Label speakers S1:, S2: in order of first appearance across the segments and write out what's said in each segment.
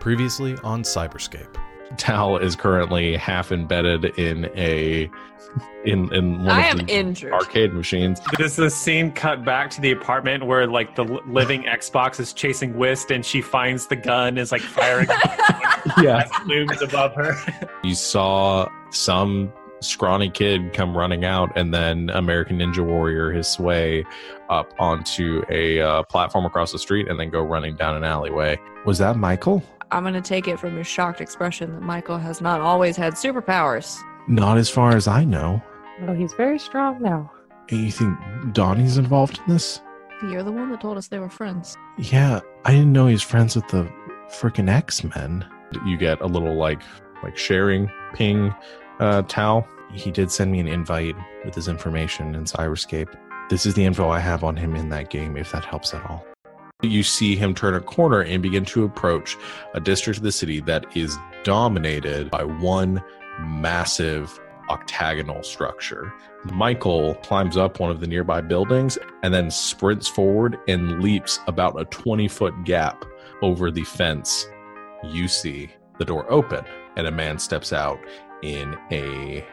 S1: Previously on Cyberscape.
S2: Tal is currently half embedded in a in in one
S3: I
S2: of
S3: am
S2: the
S3: injured.
S2: arcade machines.
S4: Does the scene cut back to the apartment where like the living Xbox is chasing Whist and she finds the gun is like firing
S2: Yeah.
S4: looms above her?
S2: You saw some scrawny kid come running out, and then American Ninja Warrior his way up onto a uh, platform across the street, and then go running down an alleyway.
S5: Was that Michael?
S3: I'm going to take it from your shocked expression that Michael has not always had superpowers.
S5: Not as far as I know.
S6: Oh, he's very strong now.
S5: Hey, You think Donnie's involved in this?
S3: You're the one that told us they were friends.
S5: Yeah, I didn't know he's friends with the freaking X Men.
S2: You get a little like like sharing ping uh, Tal.
S5: He did send me an invite with his information in Cyberscape. This is the info I have on him in that game, if that helps at all.
S2: You see him turn a corner and begin to approach a district of the city that is dominated by one massive octagonal structure. Michael climbs up one of the nearby buildings and then sprints forward and leaps about a 20 foot gap over the fence. You see the door open and a man steps out in a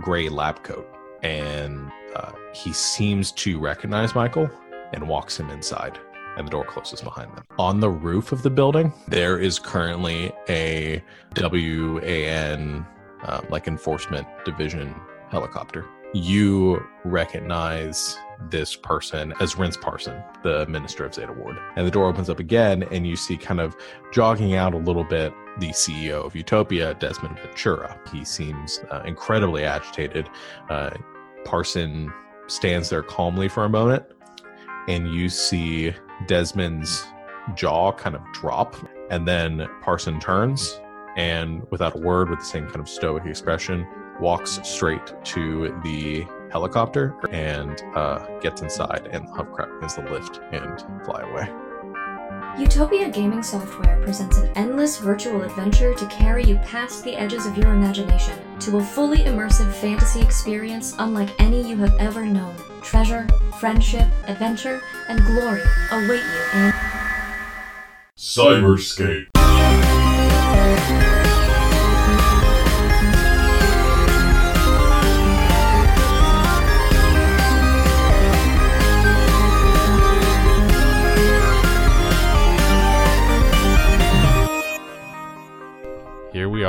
S2: gray lab coat and uh, he seems to recognize Michael and walks him inside and the door closes behind them. On the roof of the building, there is currently a WAN, uh, like enforcement division helicopter. You recognize this person as Rince Parson, the minister of Zeta Ward. And the door opens up again, and you see kind of jogging out a little bit the CEO of Utopia, Desmond Ventura. He seems uh, incredibly agitated. Uh, Parson stands there calmly for a moment, and you see Desmond's jaw kind of drop, and then Parson turns and, without a word, with the same kind of stoic expression, walks straight to the helicopter and uh, gets inside, and the hovercraft begins to lift and fly away.
S7: Utopia Gaming Software presents an endless virtual adventure to carry you past the edges of your imagination to a fully immersive fantasy experience unlike any you have ever known. Treasure, friendship, adventure, and glory await you in
S8: Cyberscape.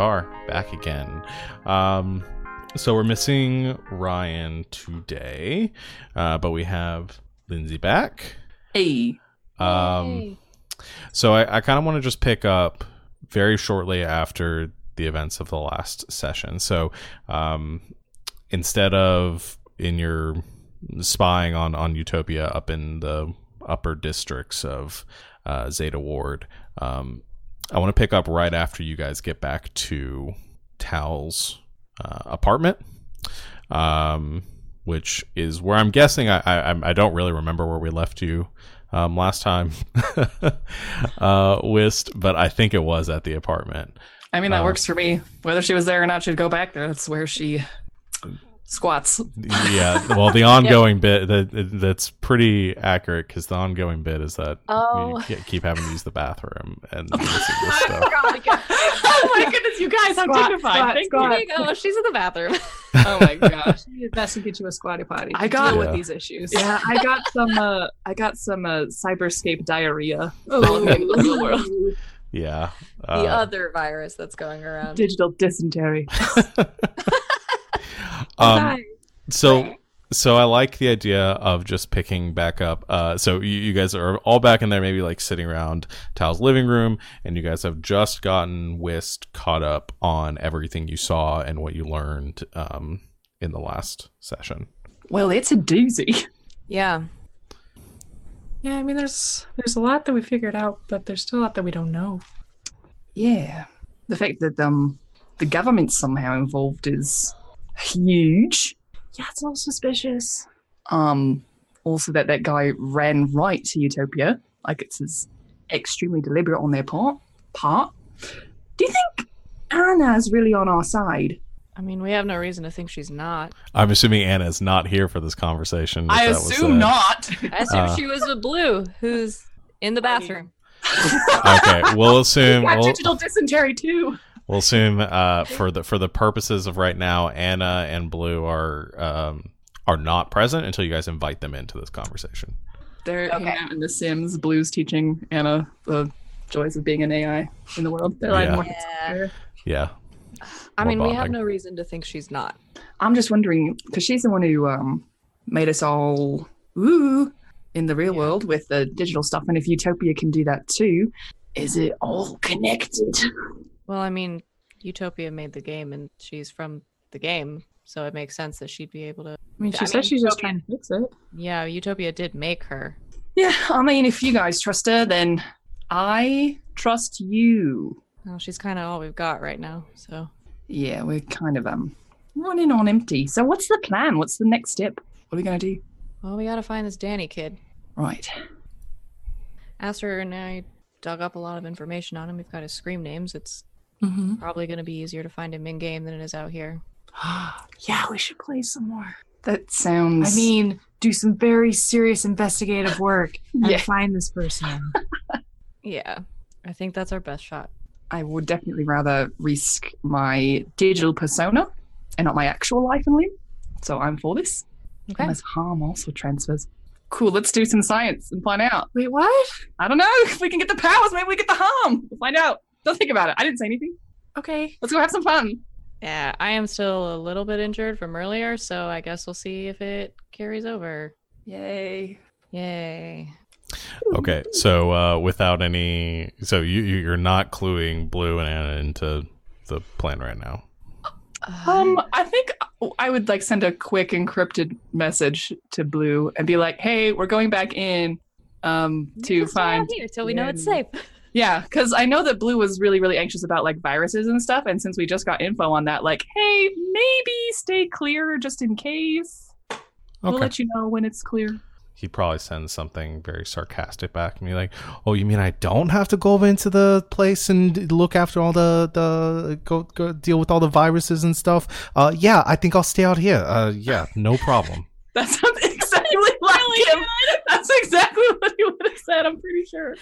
S1: Are, back again. Um, so we're missing Ryan today, uh, but we have Lindsay back.
S6: Hey.
S1: Um, so I, I kind of want to just pick up very shortly after the events of the last session. So um, instead of in your spying on on Utopia up in the upper districts of uh, Zeta Ward, um, I want to pick up right after you guys get back to Tal's uh, apartment. Um, which is where I'm guessing I, I I don't really remember where we left you um, last time, uh, Whist, but I think it was at the apartment.
S6: I mean, that
S1: Uh,
S6: works for me. Whether she was there or not, she'd go back there. That's where she squats.
S1: Yeah, well, the ongoing bit that that's pretty accurate because the ongoing bit is that
S3: Oh.
S1: you keep having to use the bathroom and missing this stuff.
S6: oh my goodness, you guys, how
S9: Squat,
S6: dignified.
S9: squat,
S6: Thank
S9: squat.
S3: There you go. She's in the bathroom.
S6: Oh my gosh.
S9: Best to get you a squatty potty.
S6: I got
S1: Yeah.
S6: with these issues.
S9: Yeah, I got some. Uh, I got some uh, cyberscape diarrhea.
S6: Oh, in the world.
S1: Yeah,
S3: the
S1: uh,
S3: other virus that's going around.
S9: Digital dysentery.
S1: Um, so so I like the idea of just picking back up. Uh, so you, you guys are all back in there, maybe like sitting around Tal's living room, and you guys have just gotten Whist caught up on everything you saw and what you learned um, in the last session.
S6: Well, it's a doozy.
S3: yeah.
S9: Yeah, I mean, there's there's a lot that we figured out, but there's still a lot that we don't know.
S6: Yeah. The fact that um the government's somehow involved is huge.
S9: Yeah, it's all suspicious.
S6: Um also that that guy ran right to Utopia. Like it's is extremely deliberate on their part. Part. Do you think Anna's really on our side?
S3: I mean, we have no reason to think she's not.
S1: I'm assuming Anna is not here for this conversation.
S6: I
S1: that
S6: assume
S1: said.
S6: not.
S3: I assume
S1: Uh,
S3: she was with Blue, who's in the bathroom.
S1: Okay, we'll assume
S6: Got
S1: we'll,
S6: digital dysentery too.
S1: We'll assume uh, for the for the purposes of right now, Anna and Blue are um, are not present until you guys invite them into this conversation.
S6: They're
S3: Okay.
S6: hanging out in The Sims. Blue's teaching Anna the joys of being an AI in the world. They're like,
S1: Yeah.
S6: more-
S3: Yeah.
S1: Yeah,
S3: I
S1: More
S3: mean, we have no reason to think she's not.
S6: I'm just wondering because she's the one who um, made us all ooh in the real world with the digital stuff, and if Utopia can do that too, is it all connected?
S3: Well, I mean, Utopia made the game, and she's from the game, so it makes sense that she'd be able to.
S9: I mean, she
S3: I
S9: said
S3: mean,
S9: she's just trying to fix it.
S3: Yeah, Utopia did make her.
S6: Yeah, I mean, if you guys trust her, then I trust you.
S3: Well, she's kind of all we've got right now. So
S6: Yeah, we're kind of um running on empty. So what's the plan? What's the next step? What are we gonna do?
S3: Well, we gotta find this Danny kid.
S6: Right.
S3: Aster and I dug up a lot of information on him. We've got his screen names. It's
S9: Mm-hmm.
S3: probably gonna be easier to find him in game than it is out here.
S9: yeah, we should play some more.
S6: That sounds.
S9: I mean, do some very serious investigative work and
S6: Yeah.
S9: find this person.
S3: Yeah, I think that's our best shot.
S6: I would definitely rather risk my digital persona and not my actual life and limb. So I'm for this.
S3: Okay.
S6: Unless harm also transfers. Cool. Let's do some science and find out.
S9: Wait, what?
S6: I don't know if we can get the powers. Maybe we get the harm. We'll find out. Don't think about it. I didn't say anything.
S9: Okay.
S6: Let's go have some fun.
S3: Yeah, I am still a little bit injured from earlier, so I guess we'll see if it carries over.
S6: Yay.
S3: Yay.
S1: Okay, so uh, without any, so you you- you're not cluing Blue and Anna into the plan right now.
S6: Um, I think I would like send a quick encrypted message to Blue and be like, "Hey, we're going back in um to find
S3: here till we know it's safe.
S6: Yeah, because I know that Blue was really, really anxious about like viruses and stuff, and since we just got info on that, like, hey, maybe stay clear just in case. We'll let you know when it's clear.
S1: He probably sends something very sarcastic back and be like, "Oh, you mean I don't have to go into the place and look after all the the go, go deal with all the viruses and stuff? Uh, yeah, I think I'll stay out here. Uh, yeah, no problem."
S6: That sounds exactly like him. That's exactly what he would have said. I'm pretty sure.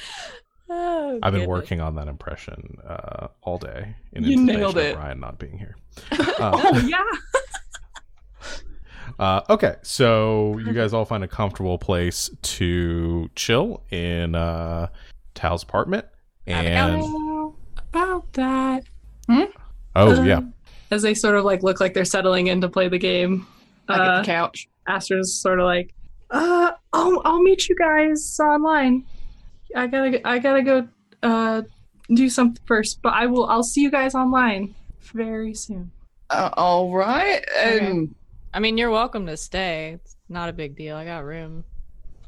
S3: Oh,
S1: I've been
S3: goodness.
S1: working on that impression uh, all day in
S6: You nailed it.
S1: Ryan not being here.
S6: Oh yeah.
S1: Uh, okay, so you guys all find a comfortable place to chill in uh, Tal's apartment, and
S9: about that.
S1: oh yeah,
S9: As they sort of like look like they're settling in to play the game,
S6: I get
S9: uh,
S6: the couch.
S9: Aster's sort of like, uh, I'll I'll meet you guys online. I gotta I gotta go uh do something first, but I will I'll see you guys online very soon.
S6: Uh, all right. Um,
S3: I mean, you're welcome to stay. It's not a big deal. I got room.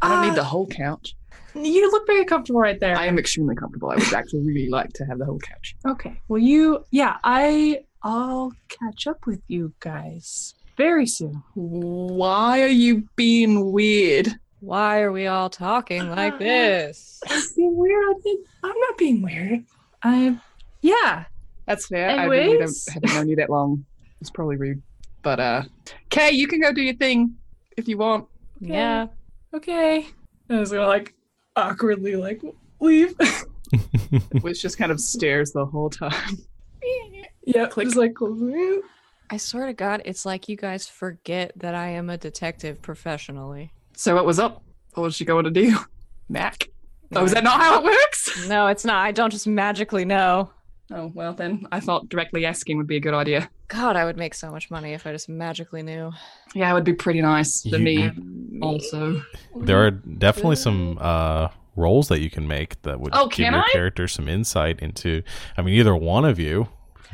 S6: I don't
S9: Uh,
S6: need the whole couch.
S9: You look very comfortable right there.
S6: I am extremely comfortable. I would actually really like to have the whole couch.
S9: Okay. Well, you yeah I I'll catch up with you guys very soon.
S6: Why are you being weird?
S3: Why are we all talking like this?
S9: I'm being weird. I think I'm not being weird. I yeah.
S6: That's fair. I really don't, haven't known you that long. It's probably rude. But uh Kay, you can go do your thing if you want.
S3: Yeah.
S9: Okay. And it's gonna like awkwardly like leave.
S6: Which just kind of stares the whole time.
S9: yeah. Just like closing.
S3: I swear to God, it's like you guys forget that I am a detective professionally.
S6: So what was up? What was she going to do? Mac. Oh, is that not how it works?
S3: No, it's not. I don't just magically know.
S6: Oh well then I thought directly asking would be a good idea.
S3: God, I would make so much money if I just magically knew.
S6: Yeah, it would be pretty nice for
S1: You-
S6: me also.
S1: there are definitely some uh, roles that you can make that would
S6: Oh,
S1: give your
S6: I?
S1: character some insight into. I mean, either one of you.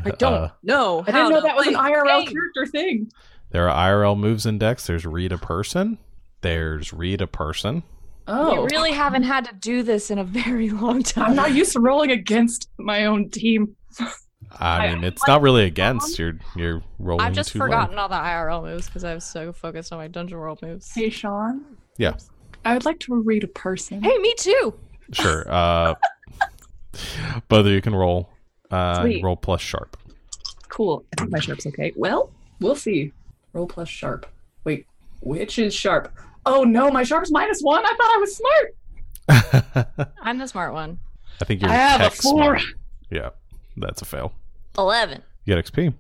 S3: I don't
S1: uh,
S3: know.
S6: I didn't know that was an IRL
S3: game.
S6: character thing.
S1: there are IRL moves in decks. There's read a person. There's read a person.
S6: Oh,
S3: We really haven't had to do this in a very long time.
S6: I'm not used to rolling against my own team.
S1: I
S6: I-
S1: mean, it's not really against. You're you're rolling.
S3: I've just
S1: too low.
S3: forgotten all the IRL moves because I was so focused on my Dungeon World moves.
S6: Hey Sean.
S1: Yeah.
S6: I would like to read a person.
S3: Hey, me too.
S1: Sure. Uh, both you can roll. Uh,
S6: Sweet.
S1: roll plus sharp.
S6: Cool. I think my sharp's okay. Well, we'll see. Roll plus sharp. Wait, which is sharp? Oh no, my sharp's minus one. I thought I was smart.
S3: I'm the smart one.
S1: I think you're
S6: I have a
S1: tech
S6: four.
S1: smart. Yeah, that's a fail.
S3: 11.
S1: You get XP.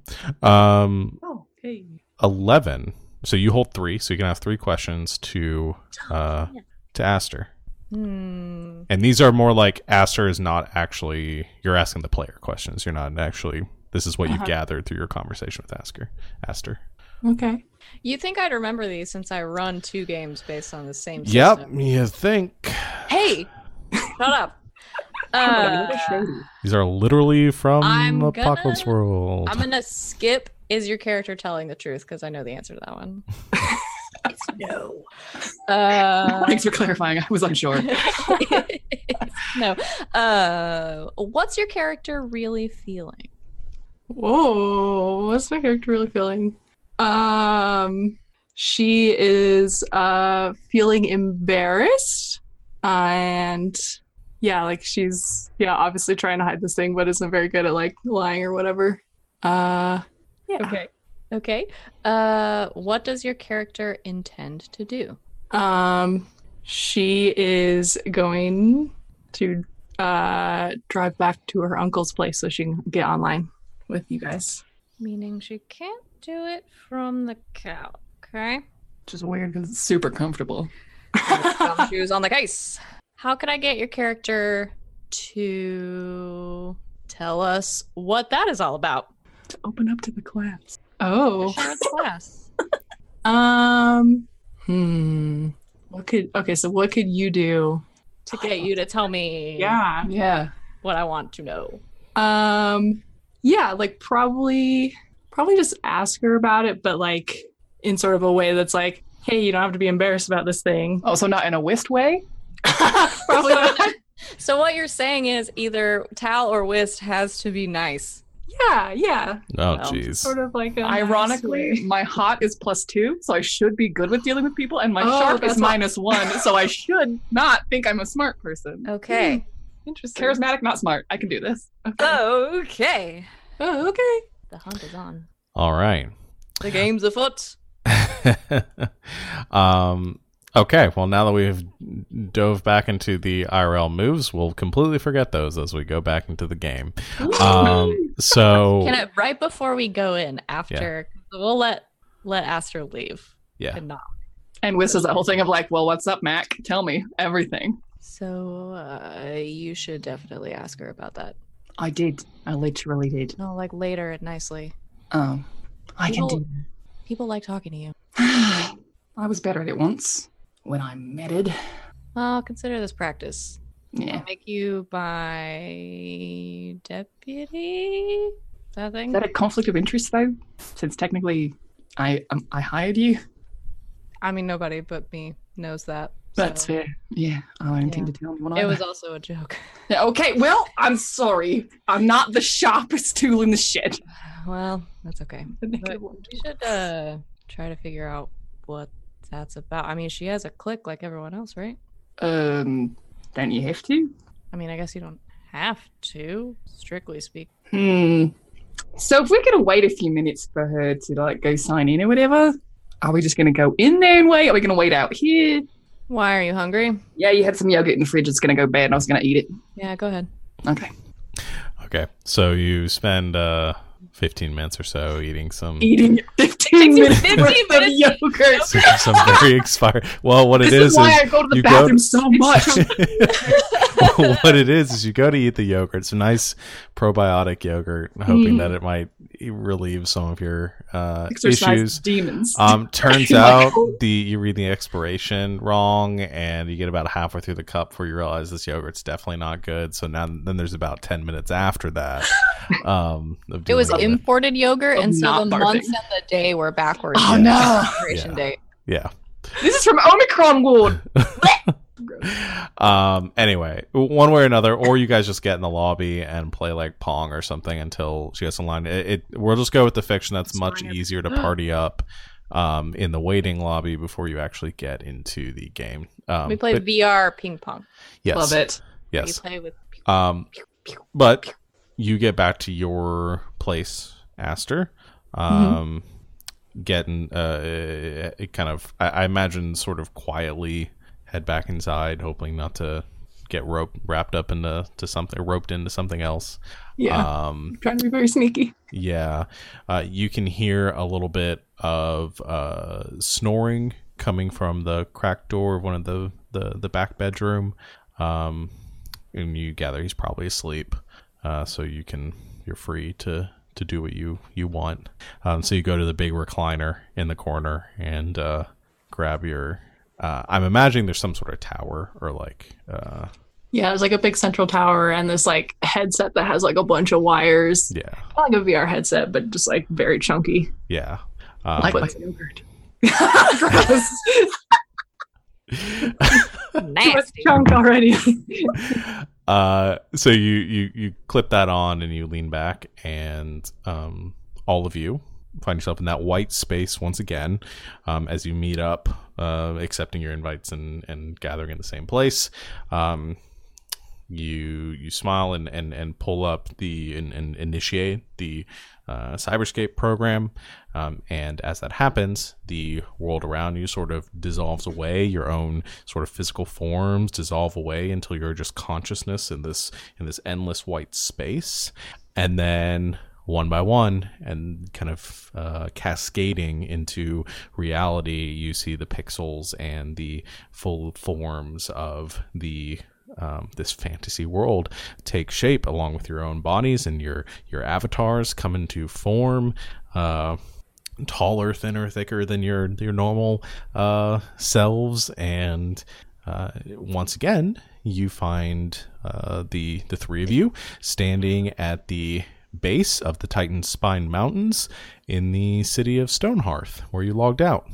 S1: Um,
S6: Oh, hey.
S1: 11. So you hold three, so you can have three questions to uh, to Aster.
S3: Hmm.
S1: And these are more like Aster is not actually you're asking the player questions. You're not actually this is what you've
S9: Uh-huh.
S1: gathered through your conversation with Aster. Aster.
S9: Okay.
S3: You think I'd remember these since I run two games based on the same
S1: Yep, you think.
S3: Hey! Shut up. Uh,
S1: These are literally from
S3: I'm gonna-
S1: Apocalypse World.
S3: I'm gonna skip. Is your character telling the truth? Because I know the answer to that one. it's no. Uh,
S6: Thanks for clarifying. I was unsure.
S3: no. Uh, what's your character really feeling?
S9: Whoa, what's my character really feeling? Um, she is uh feeling embarrassed, and yeah, like she's yeah obviously trying to hide this thing, but isn't very good at like lying or whatever. Uh, yeah.
S3: Okay. Okay. Uh, what does your character intend to do?
S9: Um, she is going to uh drive back to her uncle's place so she can get online with you guys.
S3: Meaning she can't do it from the couch. Okay.
S6: Which is weird because it's super comfortable.
S3: Shoes on the case. How can I get your character to tell us what that is all about?
S6: To open up to the class.
S9: Oh.
S3: The class.
S9: Um. Hmm. What could? Okay, so what could you do?
S3: to get you to tell me
S9: Yeah.
S6: Yeah.
S3: what I want to know.
S9: Um. Yeah, like probably, probably just ask her about it, but like in sort of a way that's like, hey, you don't have to be embarrassed about this thing.
S6: Oh, so not in a whist way?
S9: probably not.
S3: So what you're saying is either Tal or Whist has to be nice.
S9: Yeah. Yeah.
S1: oh
S3: Well,
S1: jeez.
S9: Sort of like a nice
S6: Ironically,
S9: way.
S6: my hot is plus two, so I should be good with dealing with people, and my
S9: Oh,
S6: sharp is
S9: that's why-
S6: minus one, so I should not think I'm a smart person.
S3: Okay. Hmm.
S9: Interesting.
S6: Charismatic, not smart. I can do this.
S3: Okay.
S9: Oh, okay.
S3: The hunt is on.
S1: All right.
S3: The game's afoot.
S1: um okay, well now that we've dove back into the IRL moves, we'll completely forget those as we go back into the game. Um so
S3: Can I, right before we go in, after we'll let let Aster leave
S1: yeah.
S3: and not.
S6: And Whist is that whole thing of like, well, what's up, Mac? Tell me everything.
S3: So uh, you should definitely ask her about that.
S6: I did. I literally did.
S3: No, like later and nicely.
S6: Oh, I can
S3: People-
S6: do
S3: People like talking to you.
S6: I was better at it once when I meted.
S3: Well, consider this practice.
S6: Yeah.
S3: I'll make you my deputy. Is that a thing?
S6: Is that a conflict of interest though? Since technically, I um, I hired you.
S3: I mean, nobody but me knows that.
S6: That's
S3: so-
S6: fair. Yeah, I don't intend
S3: Yeah.
S6: to tell anyone.
S3: It was also a joke.
S6: Yeah, okay. Well, I'm sorry. I'm not the sharpest tool in the shed.
S3: Well, that's okay.
S9: The
S3: But
S9: naked one.
S3: we should uh, try to figure out what that's about. I mean, she has a click like everyone else, right?
S6: Um, don't you have to?
S3: I mean, I guess you don't have to, strictly speaking.
S6: Hmm. So if we're gonna wait a few minutes for her to like go sign in or whatever, are we just gonna go in there and wait? Are we gonna wait out here?
S3: Why are you hungry?
S6: Yeah, you had some yogurt in the fridge. It's gonna go bad, and I was gonna eat it.
S3: Yeah, go ahead.
S6: Okay.
S1: Okay. So you spend uh 15 minutes or so eating some
S6: Eating 15 minutes worth of yogurt.
S1: some very expired. Well, what it
S6: This
S1: is
S6: is why
S1: is
S6: I go to the
S1: you go
S6: bathroom
S1: to-
S6: so much.
S1: what it is is you go to eat the yogurt. It's a nice probiotic yogurt, hoping
S6: Mm.
S1: that it might relieve some of your uh,
S6: Exercise
S1: issues.
S6: demons.
S1: Um, turns out
S6: oh.
S1: the you read the expiration wrong, and you get about halfway through the cup before you realize this yogurt's definitely not good. So now then there's about ten minutes after that. Um, of
S3: It was
S1: dealing with
S3: imported yogurt,
S6: Of
S3: and so the
S6: barfing.
S3: months and the day were backwards.
S6: Oh, no.
S3: Expiration
S1: Yeah.
S3: date.
S1: Yeah.
S6: this is from Omicron ward.
S1: um anyway one way or another or you guys just get in the lobby and play like pong or something until she gets in line it, it we'll just go with the fiction that's much easier to party up um in the waiting lobby before you actually get into the game um
S3: we play
S1: but
S3: VR ping pong.
S1: yes
S6: Love it.
S1: yes
S3: We play with
S1: um but you get back to your place aster um getting uh it kind of I, I imagine sort of quietly head back inside hoping not to get rope wrapped up into to something, roped into something else.
S9: Yeah.
S1: Um,
S9: trying to be very sneaky.
S1: yeah, uh, you can hear a little bit of uh, snoring coming from the cracked door of one of the the, the back bedroom, um, and you gather he's probably asleep. Uh, so you can you're free to to do what you you want. Um, so you go to the big recliner in the corner and uh, grab your. Uh, I'm imagining there's some sort of tower or like. Uh,
S9: Yeah, there's like a big central tower and this like headset that has like a bunch of wires.
S1: yeah,
S9: Not like a VR headset, but just like very chunky.
S1: yeah. Uh,
S6: like
S1: but-
S6: my yogurt.
S9: Gross.
S3: Nasty.
S9: chunk already.
S1: uh so you you you clip that on and you lean back and um all of you find yourself in that white space once again um as you meet up uh accepting your invites and and gathering in the same place. Um you you smile and and, and pull up the and, and initiate the uh, cyberscape program. Um, and as that happens the world around you sort of dissolves away. Your own sort of physical forms dissolve away until you're just consciousness in this in this endless white space. And then one by one and kind of uh, cascading into reality you see the pixels and the full forms of the um, this fantasy world take shape along with your own bodies and your your avatars come into form uh, taller thinner thicker than your your normal uh, selves. And uh, once again you find uh, the the three of you standing at the base of the Titan Spine Mountains in the city of Stonehearth where you logged out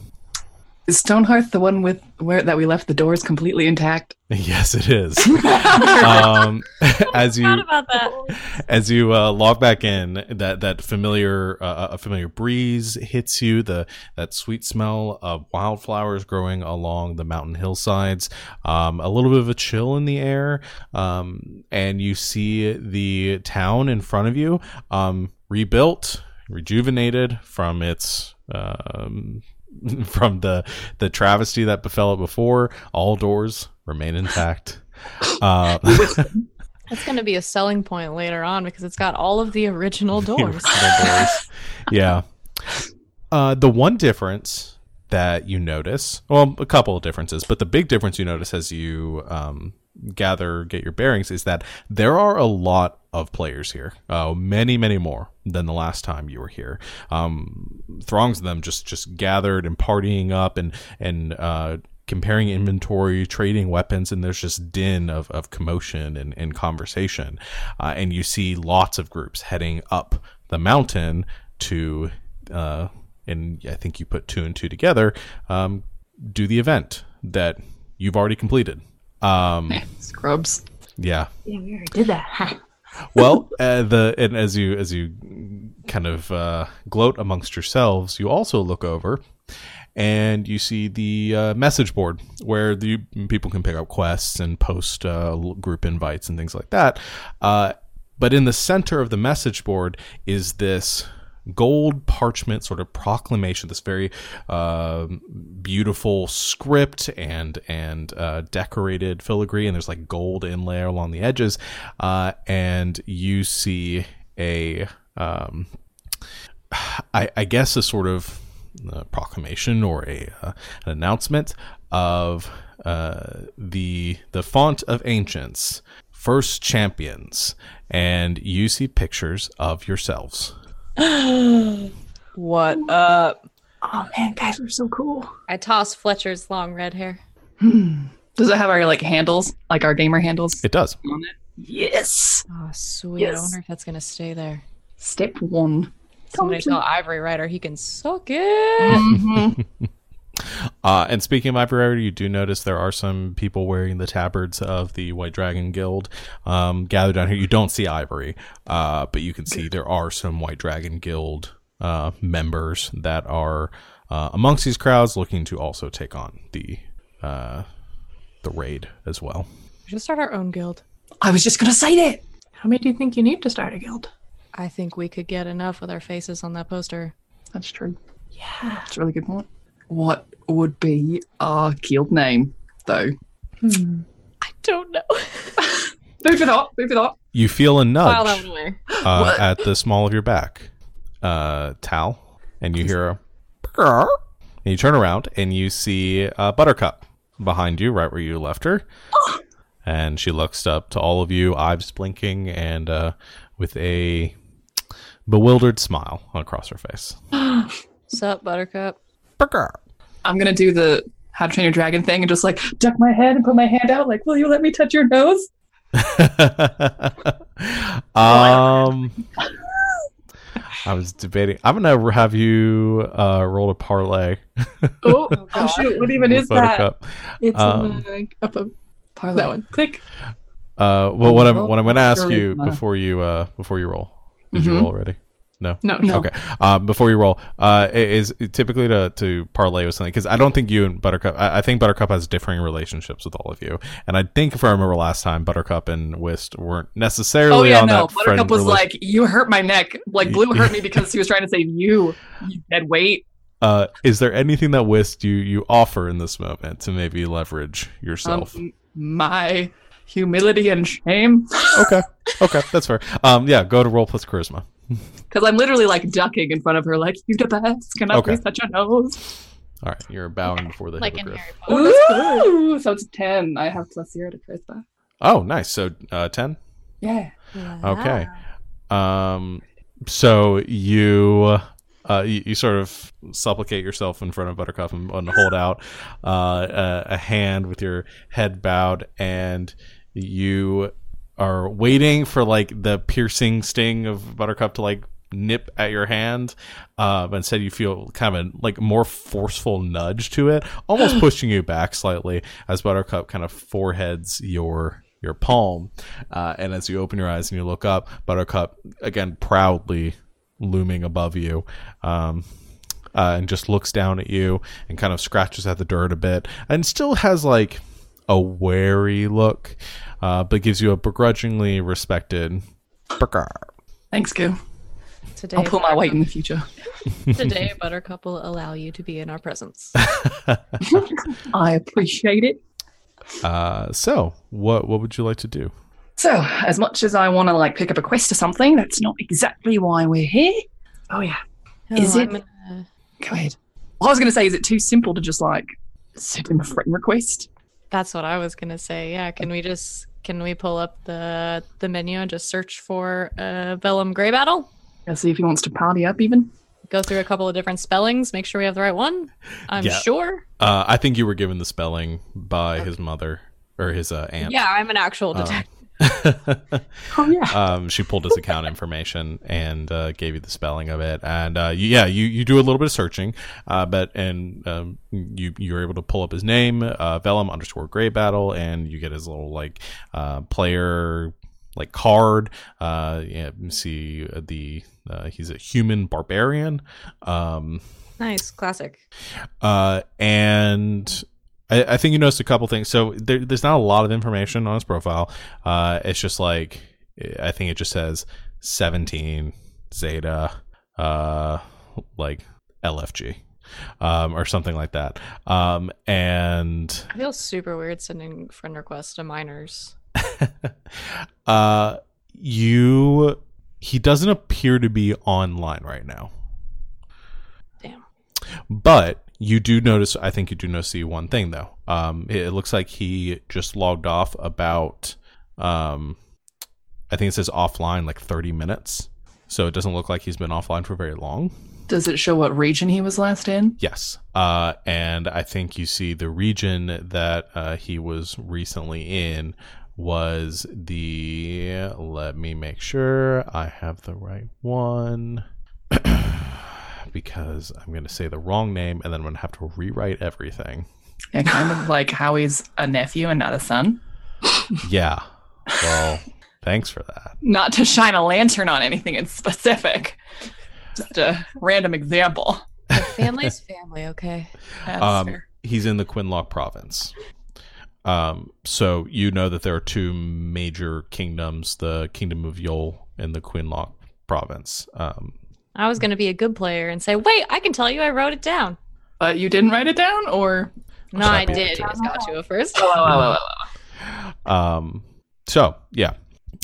S6: Is Stonehearth the one with where that we left the doors completely intact?
S1: yes it is um, as you
S3: about that.
S1: as you uh, log back in, that that familiar uh, a familiar breeze hits you. The that sweet smell of wildflowers growing along the mountain hillsides. Um, a little bit of a chill in the air, um, and you see the town in front of you, um, rebuilt, rejuvenated from its. Um, from the the travesty that befell it before, all doors remain intact. Uh,
S3: That's going to be a selling point later on because it's got all of the original doors.
S1: original doors. yeah. Uh, the one difference that you notice, well, a couple of differences, but the big difference you notice as you um, gather, get your bearings, is that there are a lot of players here. Uh, many, many more than the last time you were here. Um, throngs of them just just gathered and partying up and and uh, comparing inventory, trading weapons, and there's just din of, of commotion and, and conversation. Uh, and you see lots of groups heading up the mountain to, uh, and I think you put two and two together, um, do the event that you've already completed. Um,
S6: Scrubs.
S1: yeah.
S9: yeah, we already did that.
S1: Well, uh, the and as you as you kind of uh, gloat amongst yourselves, you also look over and you see the uh, message board where the people can pick up quests and post uh, group invites and things like that. Uh, but in the center of the message board is this gold parchment sort of proclamation, this very um beautiful script and and uh, decorated filigree, and there's like gold inlay along the edges, uh, and you see a um, I, I guess a sort of uh, proclamation or a uh, an announcement of uh, the the font of ancients, first champions, and you see pictures of yourselves.
S3: What up?
S9: Oh man, guys are so cool.
S3: I toss Fletcher's long red hair.
S6: Hmm. Does it have our like handles, like our gamer handles
S1: It does.
S6: on it?
S9: Yes.
S3: Oh, sweet. I
S9: Yes.
S3: wonder if that's going to stay there.
S6: Step one.
S3: Somebody tell Ivory Rider he can suck it.
S6: Mhm.
S1: Uh, and speaking of Ivory Rider, you do notice there are some people wearing the tabards of the White Dragon Guild um, gathered down here. You don't see Ivory, uh, but you can see there are some White Dragon Guild uh, members that are uh, amongst these crowds looking to also take on the uh, the raid as well.
S3: We should start our own guild.
S6: I was just gonna say that.
S9: How many do you think you need to start a guild?
S3: I think we could get enough with our faces on that poster.
S6: That's true. Yeah, that's a really good point. What would be our guild name, though?
S9: Hmm.
S3: I don't know.
S6: Food for thought. Food for thought.
S1: You feel a
S3: File
S1: nudge uh, at the small of your back, uh, Tal, and you hear a. And you turn around and you see uh, Buttercup behind you, right where you left her. And she looks up to all of you, eyes blinking, and uh, with a bewildered smile across her face.
S3: Sup, Buttercup?
S6: I'm gonna do the How to Train Your Dragon thing and just like duck my head and put my hand out. Like, will you let me touch your nose?
S1: um, I was debating. I'm gonna have you uh, roll a parlay.
S6: Oh, oh shoot! What even is that?
S1: Buttercup.
S9: It's
S1: Um,
S9: in the, up a,
S6: Parlay.
S9: that one. Click.
S1: Uh, well, what I'm what I'm gonna ask you before you uh before you roll. Did you
S6: Mhm.
S1: roll already? No.
S9: No,
S6: No.
S1: Okay. Um, before you roll, uh, is typically to to parlay with something because I don't think you and Buttercup. I, I think Buttercup has differing relationships with all of you, and I think if I remember last time, Buttercup and Whist weren't necessarily
S6: Oh yeah,
S1: on
S6: no.
S1: that
S6: Buttercup was
S1: rela-
S6: like, "You hurt my neck." Like Blue hurt me because he was trying to save you. You dead weight.
S1: Uh, is there anything that Whist you you offer in this moment to maybe leverage
S6: Um,
S1: yourself?
S6: my humility and shame,
S1: okay, okay, that's fair. Um, yeah, go to roll plus charisma.
S6: because I'm literally like ducking in front of her, like, "You the best. Can I
S1: Okay.
S6: please touch your nose?"
S1: All right, you're bowing before the
S3: Like in
S1: hippogriff.
S3: Harry Potter.
S6: Ooh, so it's ten. I have plus zero to charisma.
S1: Oh, nice. So uh, ten.
S6: Yeah.
S1: Okay. Um, so you, uh, you, you sort of supplicate yourself in front of Buttercup and, and hold out uh, a, a hand with your head bowed, and you are waiting for like the piercing sting of Buttercup to like nip at your hand. Uh, but instead, you feel kind of a like more forceful nudge to it, almost pushing you back slightly as Buttercup kind of foreheads your your palm. Uh, and as you open your eyes and you look up, Buttercup again proudly looming above you. Um, uh, and just looks down at you and kind of scratches at the dirt a bit and still has like a wary look, uh, but gives you a begrudgingly respected.
S6: Thanks, Goo.
S3: Today,
S6: I'll pull my weight in the future.
S3: Today, Buttercup will allow you to be in our presence.
S6: I appreciate it.
S1: Uh, so, what what would you like to do?
S6: So, as much as I want to like pick up a quest or something, that's not exactly why we're here. Oh yeah, Is
S3: Oh,
S6: it-
S3: I'm gonna-
S6: go ahead. Well, I was going to say, is it too simple to just like send him a friend request?
S3: That's what I was gonna say. Yeah, can we just can we pull up the the menu and just search for uh, Vellum Grey Battle?
S6: Yeah, see if he wants to party up even.
S3: Go through a couple of different spellings, make sure we have the right one. I'm
S1: Yeah.
S3: sure.
S1: Uh, I think you were given the spelling by his mother or his uh, aunt.
S3: Yeah, I'm an actual
S1: Um,
S3: detective.
S6: Oh yeah.
S1: um, she pulled his account information and uh, gave you the spelling of it. And uh, yeah, you, you do a little bit of searching, uh, but and um, you you're able to pull up his name, uh, Vellum underscore Gray Battle, and you get his little like uh, player like card. Uh, yeah, see the uh, he's a human barbarian. Um,
S3: nice, classic.
S1: uh, and I, I think you noticed a couple things. So there, there's not a lot of information on his profile. Uh, it's just like I think it just says 17 Zeta, uh, like LFG, um, or something like that. Um, and
S3: I feel super weird sending friend requests to minors.
S1: uh, you he doesn't appear to be online right now.
S3: Damn.
S1: But you do notice, I think you do notice the one thing though. Um, it, it looks like he just logged off about, um, I think it says offline like 30 minutes. So it doesn't look like he's been offline for very long.
S6: Does it show what region he was last in?
S1: Yes. Uh, and I think you see the region that uh, he was recently in was the. Let me make sure I have the right one. Because I'm going to say the wrong name and then I'm going to have to rewrite everything.
S6: Yeah, kind of like how he's a nephew and not a son.
S1: Yeah. Well, thanks for that.
S6: Not to shine a lantern on anything in specific. Just a random example.
S3: Family's family, okay.
S6: That's
S1: Um,
S6: fair.
S1: he's in the Quinlock province. Um, so you know that there are two major kingdoms: the Kingdom of Yol and the Quinlock province. Um,
S3: I was gonna be a good player and say, wait, I can tell you I wrote it down.
S6: But you didn't write it down, or
S3: No, I did.
S1: it.
S3: I just got to it first.
S1: um, so yeah,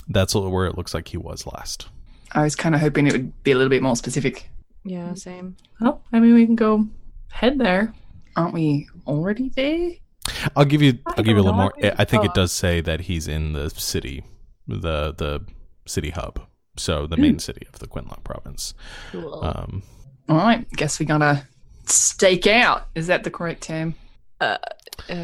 S1: that's where it looks like he was last.
S6: I was kind of hoping it would be a little bit more specific.
S3: Yeah, same.
S9: Oh, I mean, we can go head there.
S6: Aren't we already there?
S1: I'll give you. I'll give you a little more. I think it does say that he's in the city, the the city hub, so the main city of the Quinlock province.
S3: Cool.
S1: Um,
S6: All right, guess we gotta stake out. Is that the correct term?
S3: Uh,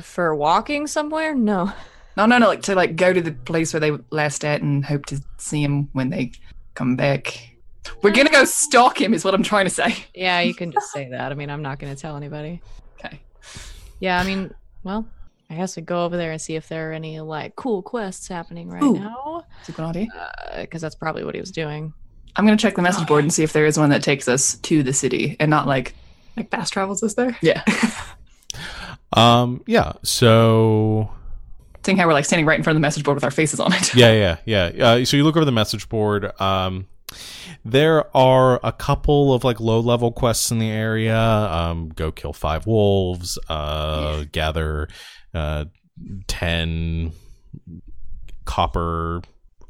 S3: for walking somewhere? No.
S6: No, no, no. Like to like go to the place where they last at and hope to see him when they come back. We're gonna go stalk him, is what I'm trying to say.
S3: Yeah, you can just say that. I mean, I'm not going to tell anybody.
S6: Okay.
S3: Yeah, I mean, well, I guess we go over there and see if there are any like cool quests happening right
S6: Ooh.
S3: now,
S6: It's a good idea.
S3: because that's probably what he was doing.
S6: I'm gonna check the message board and see if there is one that takes us to the city and not like
S9: Like fast travels us there.
S6: yeah.
S1: um, yeah. So
S6: Seeing how we're like standing right in front of the message board with our faces on it.
S1: yeah, yeah, yeah. Uh, so you look over the message board. Um, there are a couple of like low level quests in the area. Um, go kill five wolves. Uh, gather uh, ten copper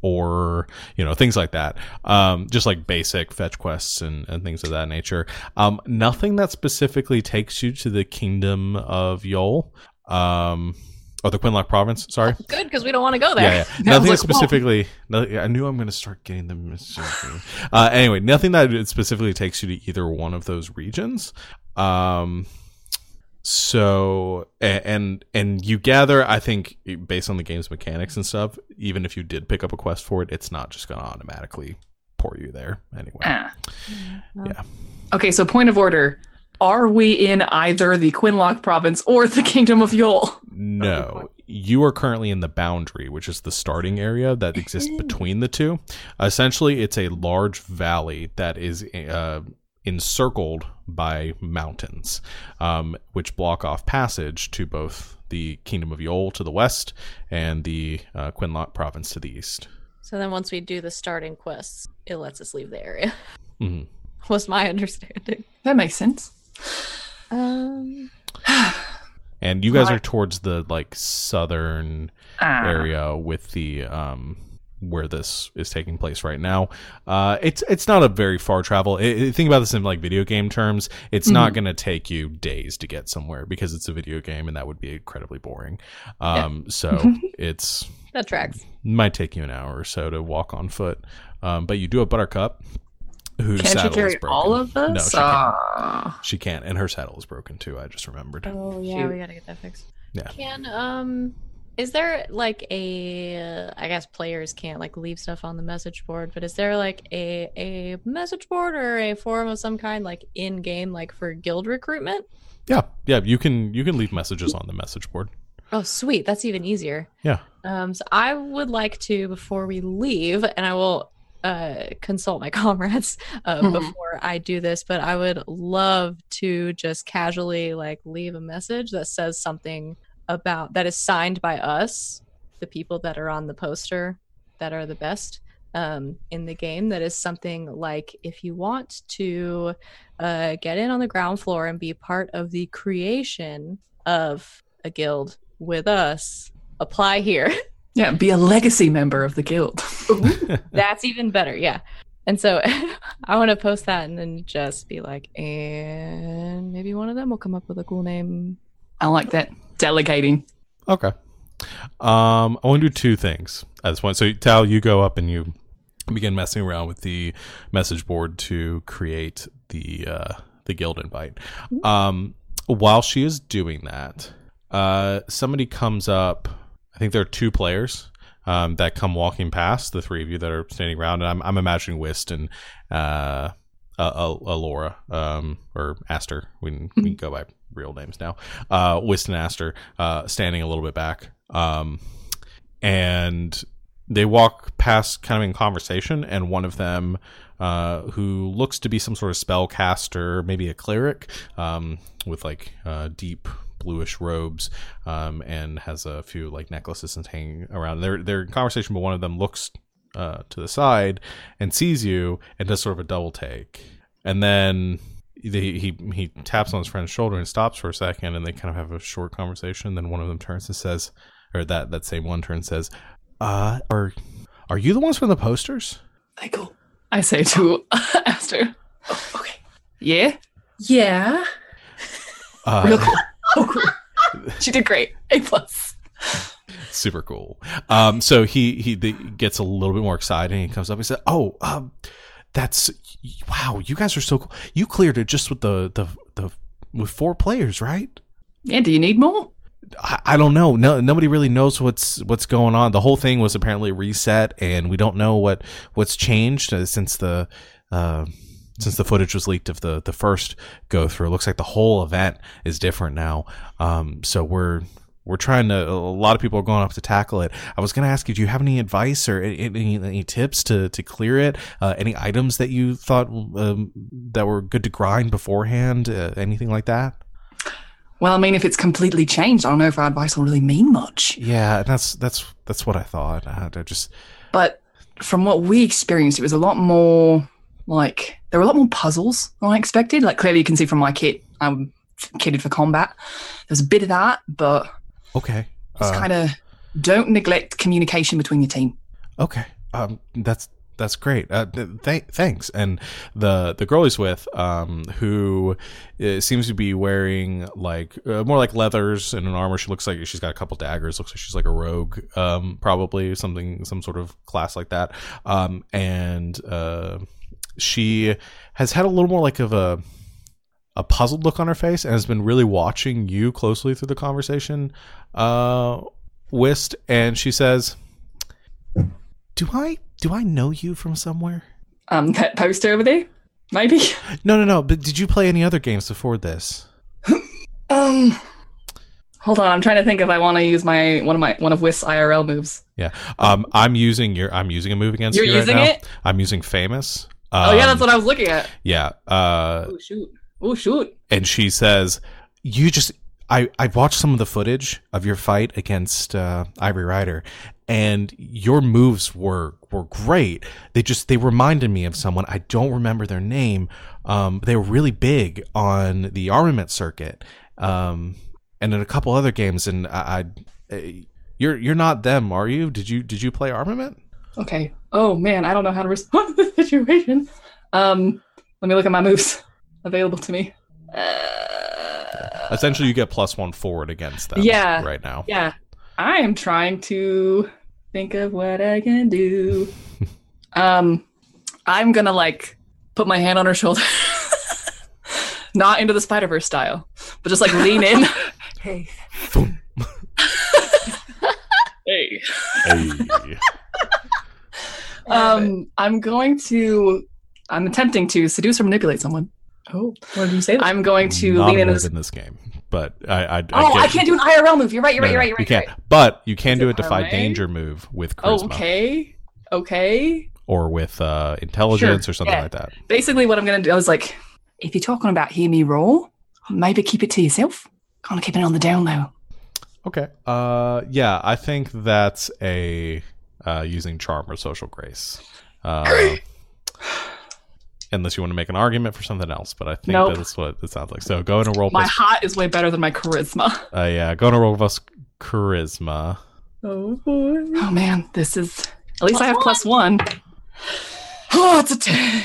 S1: or you know things like that um just like basic fetch quests and, and things of that nature um nothing that specifically takes you to the kingdom of Yol um or the Quinlock province sorry
S3: Good, because we don't want to go there.
S1: yeah, yeah. Nothing
S6: like,
S1: specifically. nothing- I knew I'm going to start getting them. uh, anyway, nothing that specifically takes you to either one of those regions. Um, so and and you gather, I think, based on the game's mechanics and stuff, even if you did pick up a quest for it, it's not just going to automatically pour you there anyway.
S6: Ah.
S1: Yeah.
S6: Okay, so point of order. Are we in either the Quinlock province or the Kingdom of Yol?
S1: No, you are currently in the boundary, which is the starting area that exists between the two. Essentially, it's a large valley that is uh, encircled by mountains, um, which block off passage to both the Kingdom of Yol to the west and the uh, Quinlock province to the east.
S3: So then once we do the starting quests, it lets us leave the area.
S1: Mhm.
S3: Was my understanding.
S6: That makes sense.
S3: Um,
S1: And you guys are towards the like southern
S6: Ah.
S1: area with the um where this is taking place right now. Uh, it's it's not a very far travel. I I- think about this in like video game terms. It's not going to take you days to get somewhere because it's a video game, and that would be incredibly boring. Um, so it's
S3: that tracks.
S1: might take you an hour or so to walk on foot. Um, but you do have Buttercup, whose
S6: Can't she
S1: saddle is broken.
S6: all of us?
S1: No, she can't.
S6: Ah.
S1: She can't, and her saddle is broken too. I just remembered.
S3: Oh yeah,
S6: Shoot.
S3: we gotta get that fixed.
S1: Yeah.
S3: Can um, is there like a? I guess players can't like leave stuff on the message board, but is there like a a message board or a forum of some kind like in game like for guild recruitment?
S1: Yeah, yeah. You can you can leave messages on the message board.
S3: Oh, sweet. That's even easier.
S1: Yeah.
S3: Um, so I would like to, before we leave, and I will uh, consult my comrades uh,
S6: Mhm.
S3: before I do this, but I would love to just casually like leave a message that says something about that is signed by us, the people that are on the poster that are the best um, in the game. That is something like if you want to uh, get in on the ground floor and be part of the creation of a guild with us, apply here.
S6: Yeah, be a legacy member of the guild.
S3: That's even better. Yeah. And so I want to post that and then just be like, and maybe one of them will come up with a cool name.
S6: I like that. Delegating.
S1: Okay. Um, I want to do two things at this point. So, Tal, you go up and you begin messing around with the message board to create the uh, the guild invite. Um, while she is doing that, uh, somebody comes up. I think there are two players um, that come walking past the three of you that are standing around, and I'm, I'm imagining Whist and uh, uh, uh, Alora um, or Aster. We can, we can go by real names now. Uh, Whist and Aster uh, standing a little bit back, um, and they walk past, kind of in conversation, and one of them. Uh, who looks to be some sort of spellcaster, maybe a cleric, um, with like uh, deep bluish robes, um, and has a few like necklaces and hanging around. They're they're in conversation, but one of them looks uh, to the side and sees you and does sort of a double take, and then he he he taps on his friend's shoulder and stops for a second, and they kind of have a short conversation. Then one of them turns and says, or that that same one turns and says, uh, are are you the ones from the posters?
S6: Michael. I say to Aster. Oh, okay. Yeah.
S9: Yeah.
S1: Uh,
S6: Real cool. Oh, cool. She did great. A plus.
S1: super cool. Um, so he he the, gets a little bit more excited. and He comes up. and said, "Oh, um, that's wow! You guys are so cool. You cleared it just with the the the with four players, right?"
S6: Yeah. Do you need more?
S1: I, I don't know. No, nobody really knows what's what's going on. The whole thing was apparently reset, and we don't know what what's changed uh, since the uh, since the footage was leaked of the the first go through. It looks like the whole event is different now. Um, so we're we're trying to. A lot of people are going up to tackle it. I was going to ask you, do you have any advice or any any, tips to to clear it? Uh, any items that you thought um, that were good to grind beforehand? Uh, anything like that?
S6: Well, I mean, if it's completely changed, I don't know if our advice will really mean much.
S1: Yeah, that's that's that's what I thought. I, I just
S6: But from what we experienced, it was a lot more like there were a lot more puzzles than I expected. Like clearly, you can see from my kit, I'm kitted for combat. There's a bit of that, but
S1: okay.
S6: it's
S1: Uh,
S6: kind of don't neglect communication between your team.
S1: okay. Um, that's that's great. Uh, th- th- thanks. And the the girl he's with, um, who uh, seems to be wearing like uh, more like leathers and an armor. She looks like she's got a couple daggers. Looks like she's like a rogue, um, probably something some sort of class like that. Um, and uh, she has had a little more like of a a puzzled look on her face and has been really watching you closely through the conversation, uh, Whist. And she says, "Do I do I know you from somewhere?"
S6: Um, that poster over there, maybe.
S1: No, no, no. But did you play any other games before this?
S6: Um, hold on, I'm trying to think if I want to use my one of my one of Whist's IRL moves.
S1: Yeah. Um, I'm using your. I'm using a move against
S6: You're
S1: you right
S6: using
S1: now.
S6: it?
S1: I'm using famous.
S6: oh yeah,
S1: Um,
S6: that's what I was looking at.
S1: Yeah. Uh,
S6: Oh shoot! Oh shoot!
S1: and she says, "You just." I, I watched some of the footage of your fight against uh, Ivory Rider, and your moves were were great. They just they reminded me of someone I don't remember their name. Um, they were really big on the armament circuit, um, and in a couple other games. And I, I uh, you're you're not them, are you? Did you did you play armament?
S6: Okay. Oh man, I don't know how to respond to the situation. Um, let me look at my moves available to me. Uh,
S1: Essentially, you get plus one forward against them.
S6: Yeah.
S1: right now.
S6: yeah, I am trying to think of what I can do. um, I'm gonna like put my hand on her shoulder, not into the Spider Verse style, but just like lean in. hey. hey.
S1: Hey.
S6: Um, I'm going to. I'm attempting to seduce or manipulate someone.
S9: Oh, what did you say?
S6: I'm going to
S1: Not
S6: lean in.
S1: a
S6: As,
S1: move in this game, but I I,
S6: oh, I can't do an IRL move. You're right. You're
S1: No,
S6: right. You're right. You're right.
S1: You
S6: you're
S1: can't,
S6: right.
S1: but you can
S6: Is
S1: do a defy
S6: parlay?
S1: danger move with charisma
S6: Okay. Okay.
S1: or with uh, intelligence
S6: Sure,
S1: or something
S6: yeah.
S1: like that.
S6: Basically, what I'm going to do, I was like, if you're talking about hear me roar, maybe keep it to yourself. Kind of keeping it on the down low.
S1: Okay. Uh, yeah, I think that's a uh, using charm or social grace. Uh, unless you want to make an argument for something else, but I think
S6: Nope.
S1: that's what it sounds like. So go in a roll
S6: My
S1: plus.
S6: heart is way better than my charisma.
S1: Uh, yeah, go in a roll plus charisma.
S9: oh boy.
S6: Oh man, this is. At least I have plus one. Oh, it's a 10.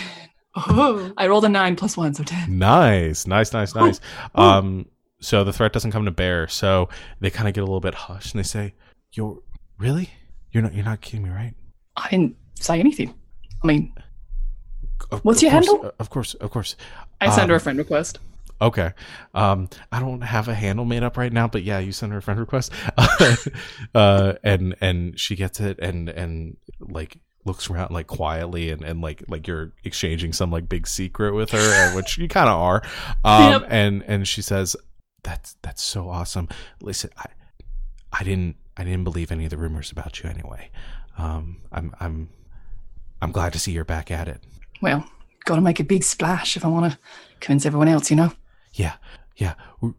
S9: Oh.
S6: I rolled a 9 plus 1, so 10.
S1: Nice, nice, nice, nice. Um, so the threat doesn't come to bear. So they kind of get a little bit hushed and they say, "You're really? You're not? You're not kidding me, right?"
S6: I didn't say anything. I mean,
S1: Of-
S6: What's your
S1: course,
S6: handle?
S1: uh, Of course, of course.
S6: I send her a
S1: Um,
S6: friend request.
S1: Okay. Um, I don't have a handle made up right now, but yeah, you send her a friend request. uh, and and she gets it and and like looks around like quietly and, and like like you're exchanging some like big secret with her, uh, which you kind of are. Um,
S6: Yep.
S1: and and she says, "That's that's so awesome. Listen, I I didn't I didn't believe any of the rumors about you anyway. Um, I'm I'm I'm glad to see you're back at it.
S6: Well, gotta make a big splash if I want to convince everyone else, you know?
S1: yeah, yeah, r-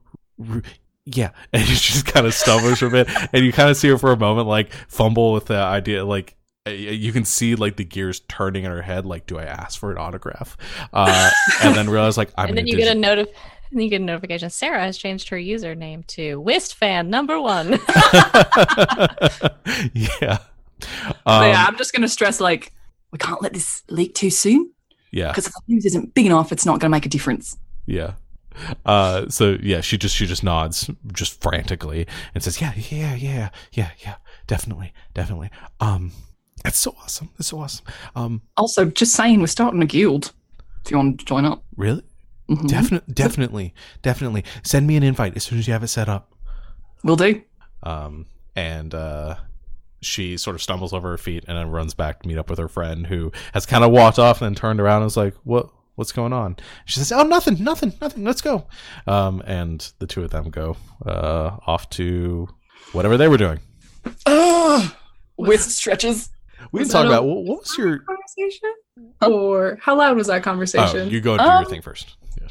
S1: r- yeah. And she just kind of stutters for a bit, and you kind of see her for a moment like fumble with the idea, like uh, you can see like the gears turning in her head, like, do I ask for an autograph? Uh, and then realize like I'm
S3: and then
S1: gonna
S3: you get a
S1: digi-
S3: notif- and you get a notification. Sarah has changed her username to Whist fan number one.
S1: yeah.
S6: But
S1: Um,
S6: yeah, I'm just gonna stress like we can't let this leak too soon
S1: yeah,
S6: because if the news isn't big enough, it's not gonna make a difference.
S1: yeah. Uh, so yeah, she just she just nods just frantically and says, "Yeah, yeah, yeah, yeah, yeah, definitely, definitely." Um, it's so awesome. That's so awesome. Um,
S6: Also, just saying, we're starting a guild. If you want to join up,
S1: really,
S6: Mhm.
S1: definitely, definitely, definitely. Send me an invite as soon as you have it set up.
S6: we'll do.
S1: Um, and uh, she sort of stumbles over her feet and then runs back to meet up with her friend who has kind of walked off and then turned around and was like, "What? What's going on?" She says, "Oh, nothing, nothing, nothing. Let's go." Um, and the two of them go uh, off to whatever they were doing.
S6: Ugh. With stretches.
S1: We can
S9: Was
S1: talk
S9: that a-
S1: about what, what was your.
S9: conversation? Or how loud was that
S1: Oh,
S9: conversation?
S1: you go and do
S6: Um,
S1: your thing first. Yeah.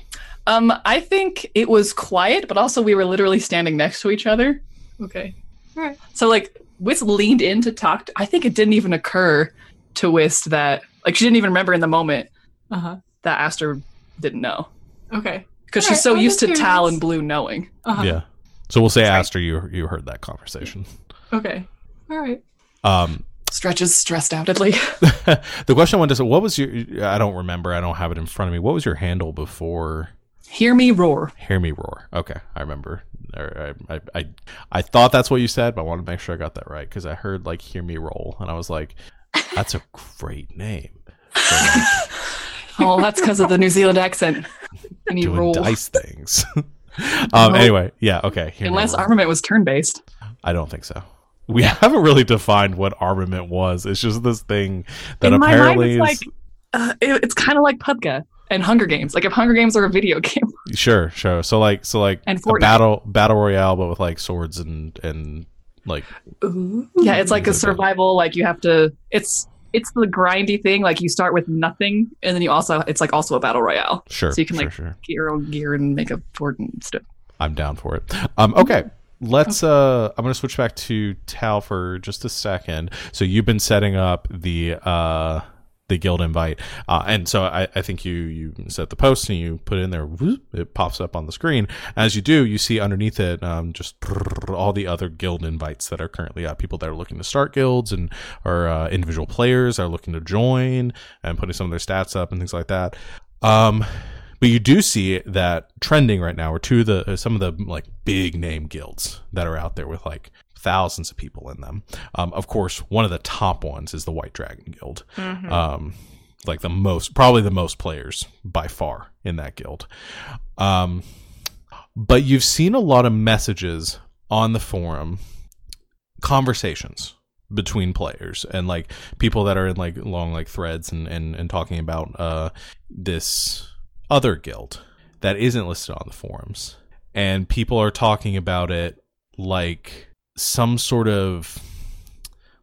S6: Um, I think it was quiet, but also we were literally standing next to each other.
S9: okay. All right.
S6: So like Whist leaned in to talk. To, I think it didn't even occur to Whist that like she didn't even remember in the moment
S9: Uh huh.
S6: that Aster didn't know
S9: Okay.
S6: because
S9: Alright,
S6: she's so
S9: I'm
S6: used to Tal and Blue knowing.
S9: Uh huh.
S1: Yeah. So we'll say Aster, you you heard that conversation.
S9: Okay. All right.
S1: Um,
S6: Stretches stressed outedly.
S1: the question I wanted to say, what was your? I don't remember. I don't have it in front of me. What was your handle before?
S6: Hear me roar.
S1: Hear me roar. Okay, I remember. I, I, I, I thought that's what you said, but I wanted to make sure I got that right because I heard like "hear me roll" and I was like, "That's a great name." So, like,
S6: Oh, that's because of the New Zealand accent. And
S1: doing
S6: roll.
S1: dice things. um. Anyway, yeah. Okay.
S6: Unless armament was turn based.
S1: I don't think so. We haven't really defined what armament was. It's just this thing that
S6: In my mind,
S1: apparently
S6: it's
S1: is
S6: like uh, it, it's kind of like PUBG and Hunger Games. Like if Hunger Games are a video game,
S1: sure, sure. So like, so like
S6: And
S1: a battle battle royale, but with like swords and and like
S6: yeah, it's like a survival. Like you have to. It's it's the grindy thing. Like you start with nothing, and then you also it's like also a battle royale.
S1: sure,
S6: So you can,
S1: sure,
S6: like,
S1: sure.
S6: Get your own gear and make a fort and stuff.
S1: I'm down for it. Um, okay. Let's. Uh, I'm going to switch back to Tal for just a second. So you've been setting up the uh, the guild invite, uh, and so I, I think you you set the post and you put it in there. whoop, It pops up on the screen. As you do, you see underneath it um, just all the other guild invites that are currently up. People that are looking to start guilds and or uh, individual players are looking to join and putting some of their stats up and things like that. Um, but you do see that trending right now are two of the some of the like big name guilds that are out there with like thousands of people in them. Um, of course, one of the top ones is the White Dragon Guild. Um, like the most, probably the most players by far in that guild. Um, but you've seen a lot of messages on the forum, conversations between players and like people that are in like long like threads and and, and talking about uh this other guild that isn't listed on the forums and people are talking about it like some sort of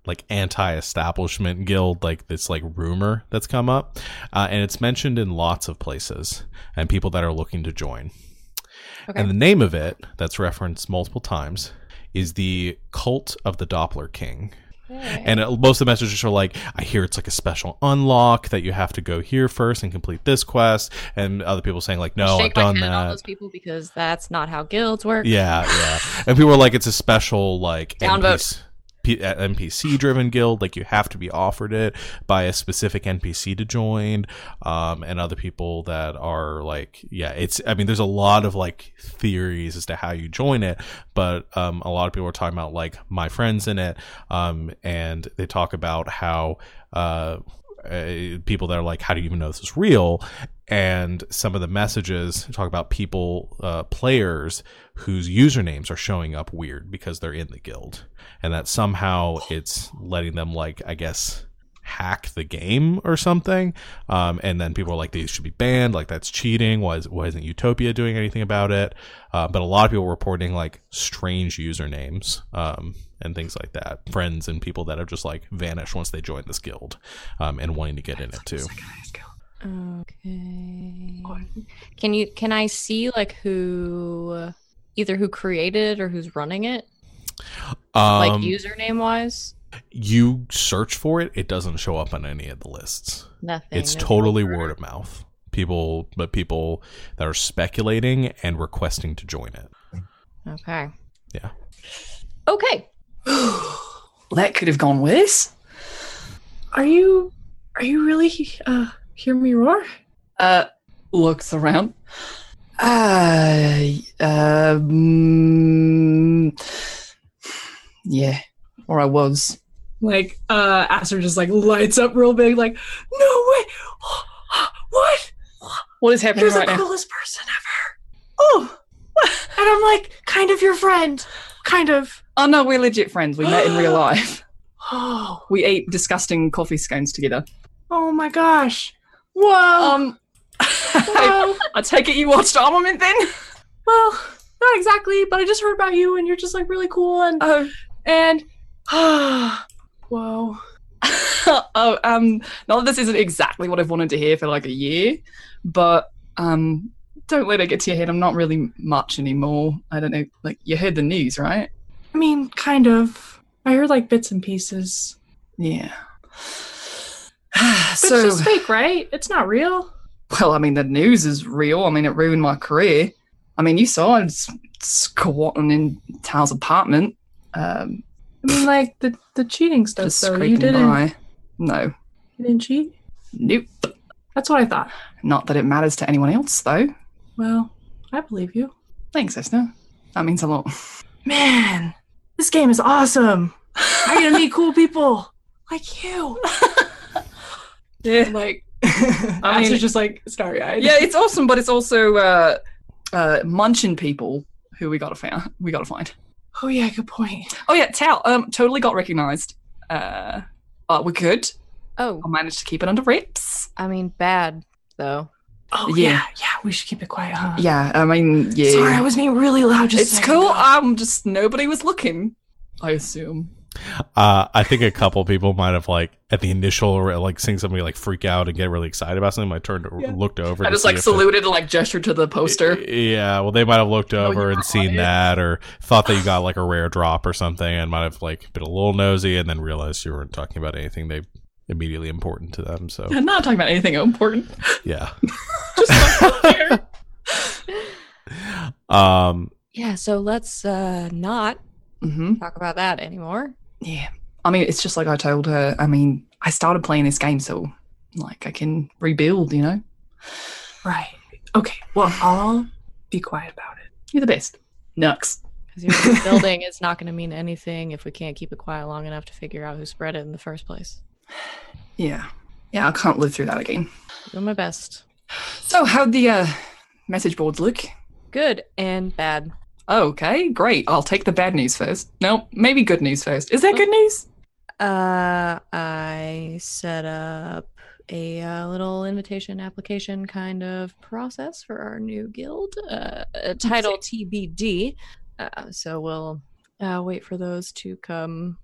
S1: like anti-establishment guild like this like rumor that's come up uh, and it's mentioned in lots of places and people that are looking to join
S3: Okay.
S1: and the name of it that's referenced multiple times is the cult of the doppler king and uh, most of the messages are like, I hear it's like a special unlock that you have to go here first and complete this quest. And other people saying like, no, I've done
S3: my head at all
S1: that.
S3: those people because that's not how guilds work.
S1: Yeah, yeah. And people are like, it's a special like
S3: Downvote.
S1: P- uh, NPC driven guild. Like you have to be offered it by a specific NPC to join. Um, and other people that are like, yeah, it's. I mean, there's a lot of like theories as to how you join it, but um, a lot of people are talking about like my friends in it. Um, and they talk about how uh. Uh, people that are like, how do you even know this is real? And some of the messages talk about people, uh, players whose usernames are showing up weird because they're in the guild, and that somehow it's letting them, like, I guess, hack the game or something. Um, and then people are like, these should be banned. Like, that's cheating. Why, is, why isn't Utopia doing anything about it? Uh, but a lot of people reporting like strange usernames um, and things like that. Friends and people that have just like vanished once they joined this guild um, and wanting to get in it too.
S3: Okay. Can you can I see like who either who created or who's running it? Like
S1: Um,
S3: username wise?
S1: you search for it, it doesn't show up on any of the lists.
S3: Nothing.
S1: It's
S3: no
S1: totally
S3: filter.
S1: word of mouth. People, but people that are speculating and requesting to join it.
S3: Okay.
S1: Yeah.
S3: Okay.
S6: that could have gone worse.
S9: Are you are you really uh hear me roar?
S6: Uh, looks around. Uh, um, yeah, or I was.
S9: Like uh Aster just like lights up real big, like, no way! what?
S6: What is happening
S9: You're
S6: right
S9: the
S6: now?
S9: coolest person ever. Oh and I'm like kind of your friend. Kind of.
S6: Oh no, we're legit friends. We met in real life.
S9: Oh,
S6: We ate disgusting coffee scones together.
S9: oh my gosh. Whoa.
S6: Um,
S9: Whoa.
S6: I take it you watched Armament then?
S9: well, not exactly, but I just heard about you and you're just like really cool and
S6: Oh,
S9: and whoa.
S6: oh, um, not that this isn't exactly what I've wanted to hear for like a year, but um, don't let it get to your head. I'm not really much anymore. I don't know. Like you heard the news, right?
S9: I mean, kind of. I heard like bits and pieces.
S6: Yeah.
S9: But
S6: so,
S9: it's just fake, right? It's not real.
S6: well, I mean, the news is real. I mean, it ruined my career. I mean, you saw I was squatting in Tal's apartment, um,
S9: I mean, like the the cheating stuff.
S6: just
S9: though. You didn't.
S6: by. No,
S9: You didn't cheat.
S6: nope.
S9: That's what I thought.
S6: Not that it matters to anyone else, though.
S9: Well, I believe you.
S6: Thanks, Aster. That means a lot.
S9: Man, this game is awesome. I get to meet cool people like you.
S6: Yeah.
S9: Like,
S6: I
S9: I
S6: mean-
S9: mean, just like starry eyed.
S6: yeah, it's awesome, but it's also uh, uh, munching people who we gotta find. We gotta find.
S9: Oh yeah, good point.
S6: Oh yeah, Tal, um, totally got recognized. Uh, but we're good.
S3: Oh,
S6: I managed to keep it under wraps.
S3: I mean, bad though.
S9: Oh
S6: Yeah.
S9: yeah, yeah. We should keep it quiet, huh?
S6: Yeah, I mean, yeah,
S9: Sorry, I was being really loud. Just
S6: it's cool.
S9: ago.
S6: Um, just nobody was looking. I assume.
S1: Uh, I think a couple people might have like at the initial like seeing somebody like freak out and get really excited about something. Might turned
S9: Yeah.
S1: looked over.
S6: I just like
S1: if
S6: saluted and like gestured to the poster.
S1: Yeah, well, they might have looked over
S6: were
S1: and seen
S6: it.
S1: that, or thought that you got like a rare drop or something, and might have like been a little nosy, and then realized you weren't talking about anything they immediately important to them. So
S6: I'm not talking about anything important.
S1: yeah.
S6: Just
S1: um.
S3: Yeah, so let's uh not
S6: hmm
S3: talk about that anymore.
S6: Yeah. I mean, it's just like I told her. I mean, I started playing this game so like I can rebuild, you know?
S9: Right. Okay. Well, I'll be quiet about it.
S6: You're the best. Nux.
S3: Because your rebuilding is not going to mean anything if we can't keep it quiet long enough to figure out who spread it in the first place.
S6: Yeah. Yeah, I can't live through that again.
S3: Doing my best.
S6: So how'd the uh message boards look?
S3: Good and bad.
S6: Okay, great. I'll take the bad news first. No, maybe good news first. Is that good news?
S3: Uh, I set up a uh, little invitation application kind of process for our new guild, uh, uh, title TBD. Uh, so we'll uh, wait for those to come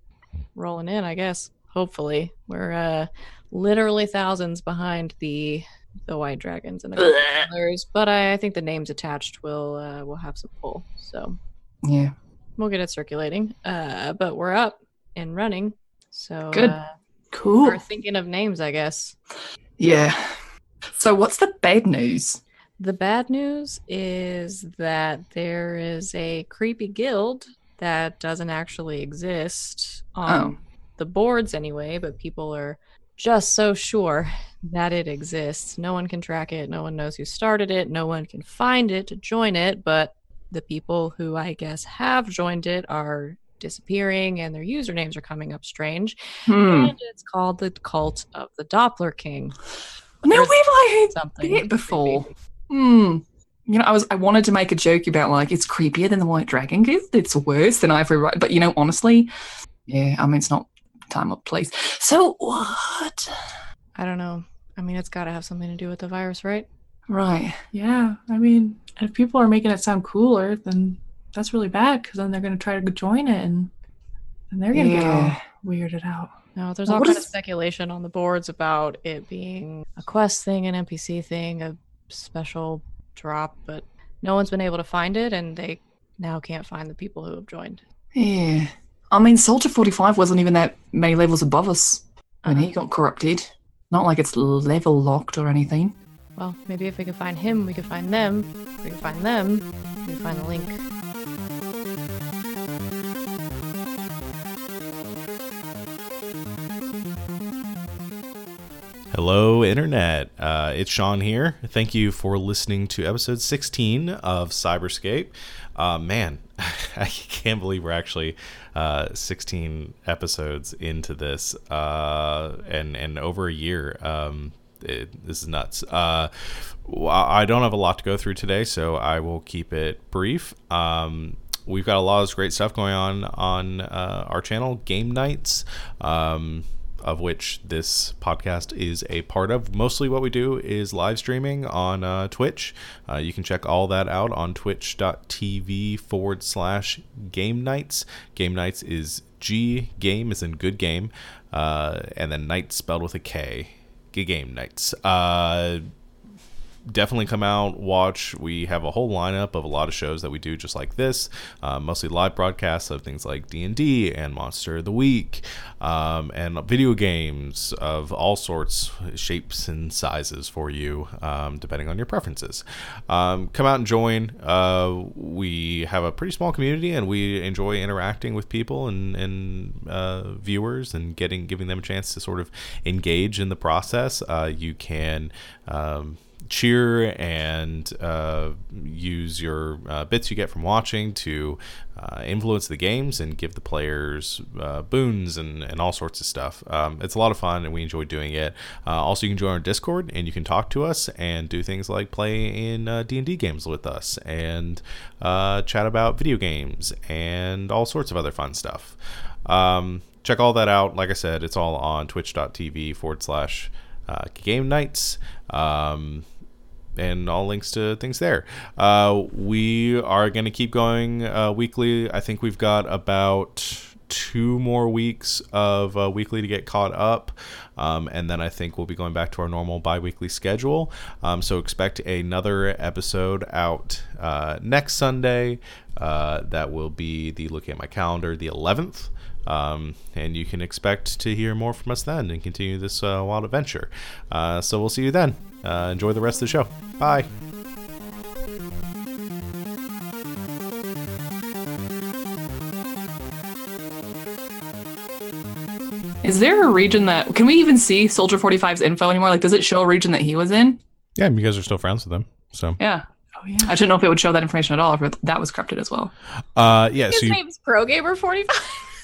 S3: rolling in. I guess. Hopefully, we're uh, literally thousands behind the the white dragons and the others, but I, I think the names attached will uh, will have some pull. So
S6: Yeah.
S3: we'll get it circulating. Uh, but we're up and running. So
S6: Good.
S3: Uh,
S9: Cool.
S3: we're thinking of names, I guess.
S6: Yeah. So what's the bad news?
S3: The bad news is that there is a creepy guild that doesn't actually exist on
S6: Oh.
S3: the boards anyway, but people are just so sure that it exists. No one can track it, no one knows who started it, no one can find it to join it, but the people who I guess have joined it are disappearing and their usernames are coming up strange.
S6: Hmm.
S3: And it's called the Cult of the Doppler King.
S6: No, we've like heard
S3: Something
S6: it before. Hmm. You know, I was I wanted to make a joke about like it's creepier than the White Dragon Guild. It's worse than Ivory Ri- But you know, honestly, yeah, I mean it's not time or place. So what?
S3: I don't know. I mean, it's got to have something to do with the virus, right?
S6: Right.
S9: Yeah. I mean, if people are making it sound cooler, then that's really bad because then they're going to try to join it and and they're going to get all weirded out.
S3: No, there's
S6: Well,
S3: all
S6: what
S3: kind
S6: is-
S3: of speculation on the boards about it being a quest thing, an NPC thing, a special drop, but no one's been able to find it, and they now can't find the people who have joined.
S6: Yeah. I mean, Soldier 45 wasn't even that many levels above us when he
S3: Uh-huh.
S6: got corrupted. Not like it's level locked or anything.
S3: Well, maybe if we can find him, we can find them. If we can find them, we can find the link.
S1: Hello, Internet. Uh, it's Sean here. Thank you for listening to episode 16 of Cyberscape. Uh, man, I can't believe we're actually uh, 16 episodes into this uh, and, and over a year. Um, it, this is nuts. Uh, I don't have a lot to go through today, so I will keep it brief. Um, we've got a lot of great stuff going on on uh, our channel, Game Nights. Um, of which this podcast is a part of. Mostly what we do is live streaming on uh, Twitch. Uh, you can check all that out on twitch.tv forward slash game nights. Game nights is G, game is in good game, uh, and then night spelled with a K. Game nights. Definitely come out watch. We have a whole lineup of a lot of shows that we do just like this uh, mostly live broadcasts of things like d&d and monster of the week um, and video games of all sorts shapes and sizes for you um, depending on your preferences. Um, come out and join. Uh, we have a pretty small community and we enjoy interacting with people and, and uh, viewers and getting giving them a chance to sort of engage in the process. Uh, you can um, cheer and uh, use your uh, bits you get from watching to uh, influence the games and give the players uh, boons and, and all sorts of stuff. Um, it's a lot of fun and we enjoy doing it. Uh, also, you can join our Discord and you can talk to us and do things like play in uh, D&D games with us and chat about video games and all sorts of other fun stuff. Um, check all that out. Like I said, it's all on twitch.tv forward slash game nights. Um, and all links to things there. Uh, we are going to keep going uh, weekly. I think we've got about two more weeks of uh, weekly to get caught up. Um, and then I think we'll be going back to our normal bi weekly schedule. Um, so expect another episode out uh, next Sunday. Uh, that will be the looking at my calendar, the 11th. Um, and you can expect to hear more from us then and continue this uh, wild adventure. So we'll see you then. Uh, enjoy the rest of the show. Bye.
S6: Is there a region that can we even see Soldier 45's info anymore? Like, does it show a region that he was in?
S1: Yeah, you guys are still friends with him. So
S6: Yeah. Oh yeah. I didn't know if it would show that information at all, or if that was corrupted as well.
S1: uh, yeah,
S3: His
S1: so you,
S3: name's ProGamer45.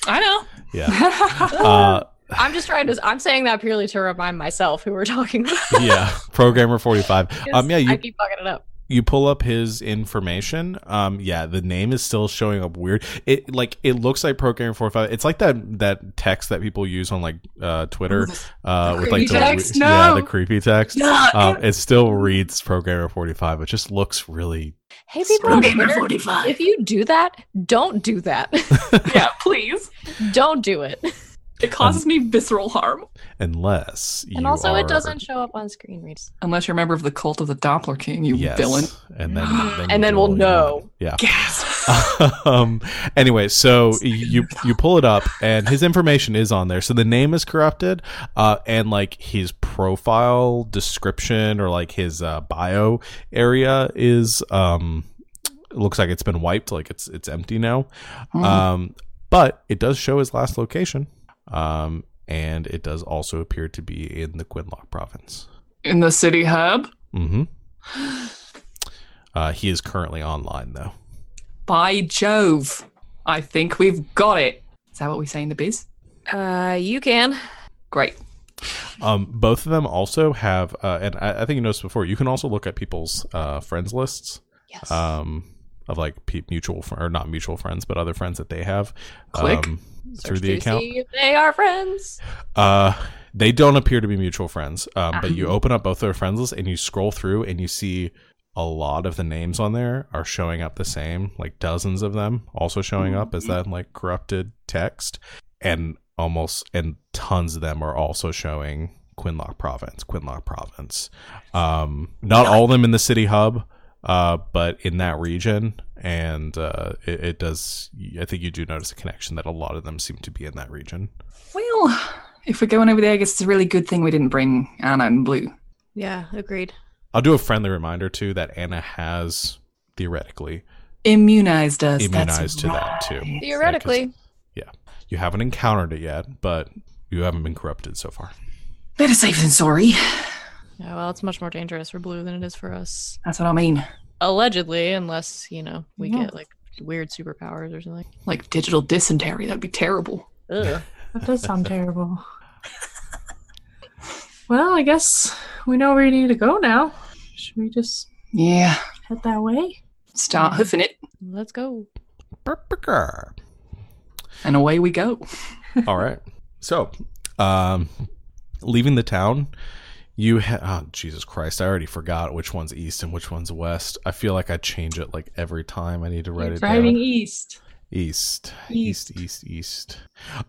S6: I know.
S1: yeah. Uh,
S3: I'm just trying to. I'm saying that purely to remind myself who we're talking about.
S1: yeah, programmer 45. Um, yeah,
S3: I
S1: you
S3: keep fucking it up.
S1: you pull up his information um yeah the name is still showing up weird it like it looks like programmer 45 it's like that that text that people use on like uh twitter uh with like
S6: creepy text?
S1: yeah
S6: No.
S1: the creepy text
S6: No.
S1: um it still reads programmer 45 it just looks really
S3: Hey, people on Twitter,
S6: 45.
S3: if you do that, don't do that.
S6: yeah, please.
S3: don't do it.
S6: It causes me visceral harm.
S1: unless you
S3: And also,
S1: are,
S3: it doesn't show up on screen reads.
S6: Unless you're a member of the cult of the Doppler King, you
S1: yes
S6: villain.
S1: and then, then
S3: And then we'll
S1: will,
S3: know.
S1: yeah
S6: Gasp.
S1: um anyway so you you pull it up and his information is on there so the name is corrupted uh and like his profile description or like his uh bio area is um it looks like it's been wiped like it's it's empty now
S6: Mhm.
S1: um but it does show his last location um and it does also appear to be in the Quinlock province
S6: In the city hub.
S1: mm-hmm uh he is currently online though
S6: By Jove. I think we've got it. Is that what we say in the biz?
S3: Uh, you can.
S6: Great.
S1: Um, both of them also have, uh, and I, I think you noticed before. You can also look at people's uh, friends lists
S3: Yes.
S1: um, of like pe- mutual fr- or not mutual friends, but other friends that they have
S6: Click.
S1: um, through the account.
S3: they are friends.
S1: Uh, they don't appear to be mutual friends, um, but
S3: Ah.
S1: you open up both their friends list and you scroll through and you see a lot of the names on there are showing up the same, like dozens of them also showing up as that like corrupted text, and almost and tons of them are also showing Quinlock Province, Quinlock Province. Um, not all of them in the city hub, uh, but in that region, and uh, it, it does. I think you do notice a connection that a lot of them seem to be in that region.
S6: Well, if we're going over there, I guess it's a really good thing we didn't bring Anna and Blue.
S3: Yeah, agreed.
S1: I'll do a friendly reminder too that Anna has theoretically
S6: Immunized us.
S1: immunized
S6: That's
S1: to that too.
S6: right.
S3: Theoretically.
S1: Yeah, you haven't encountered it yet, but you haven't been corrupted so far.
S6: Better safe than sorry.
S3: Yeah, well, it's much more dangerous for blue than it is for us.
S6: That's what I mean.
S3: Allegedly, unless, you know, we
S6: Yeah.
S3: get like weird superpowers or something.
S6: Like digital dysentery. That'd be terrible.
S3: Ugh.
S9: That does sound terrible. well, I guess we know where you need to go now. Should we just
S6: Yeah.
S9: head that way?
S6: Start hoofing it,
S3: Let's go.
S6: and away we go.
S1: All right. So, um, leaving the town, you ha- oh, Jesus Christ! I already forgot which one's east and which one's west. I feel like I change it like every time. I need to write
S9: You're
S1: it
S9: driving
S1: down.
S9: east.
S1: East,
S9: East.
S1: east, east.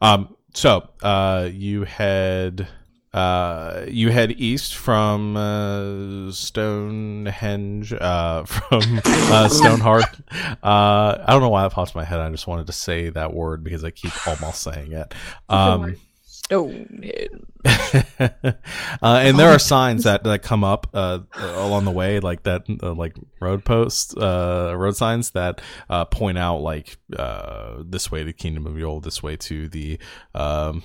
S1: Um. So, uh, you head. Uh, you head east from uh, Stonehenge, uh, from uh, Stonehearth. Uh, I don't know why that popped in my head. I just wanted to say that word because I keep almost saying it. Um,
S3: Stonehead.
S1: uh, and there are signs that, that come up uh, along the way, like that, uh, like road posts, uh, road signs that uh, point out like uh, this way to Kingdom of Yule, this way to the um,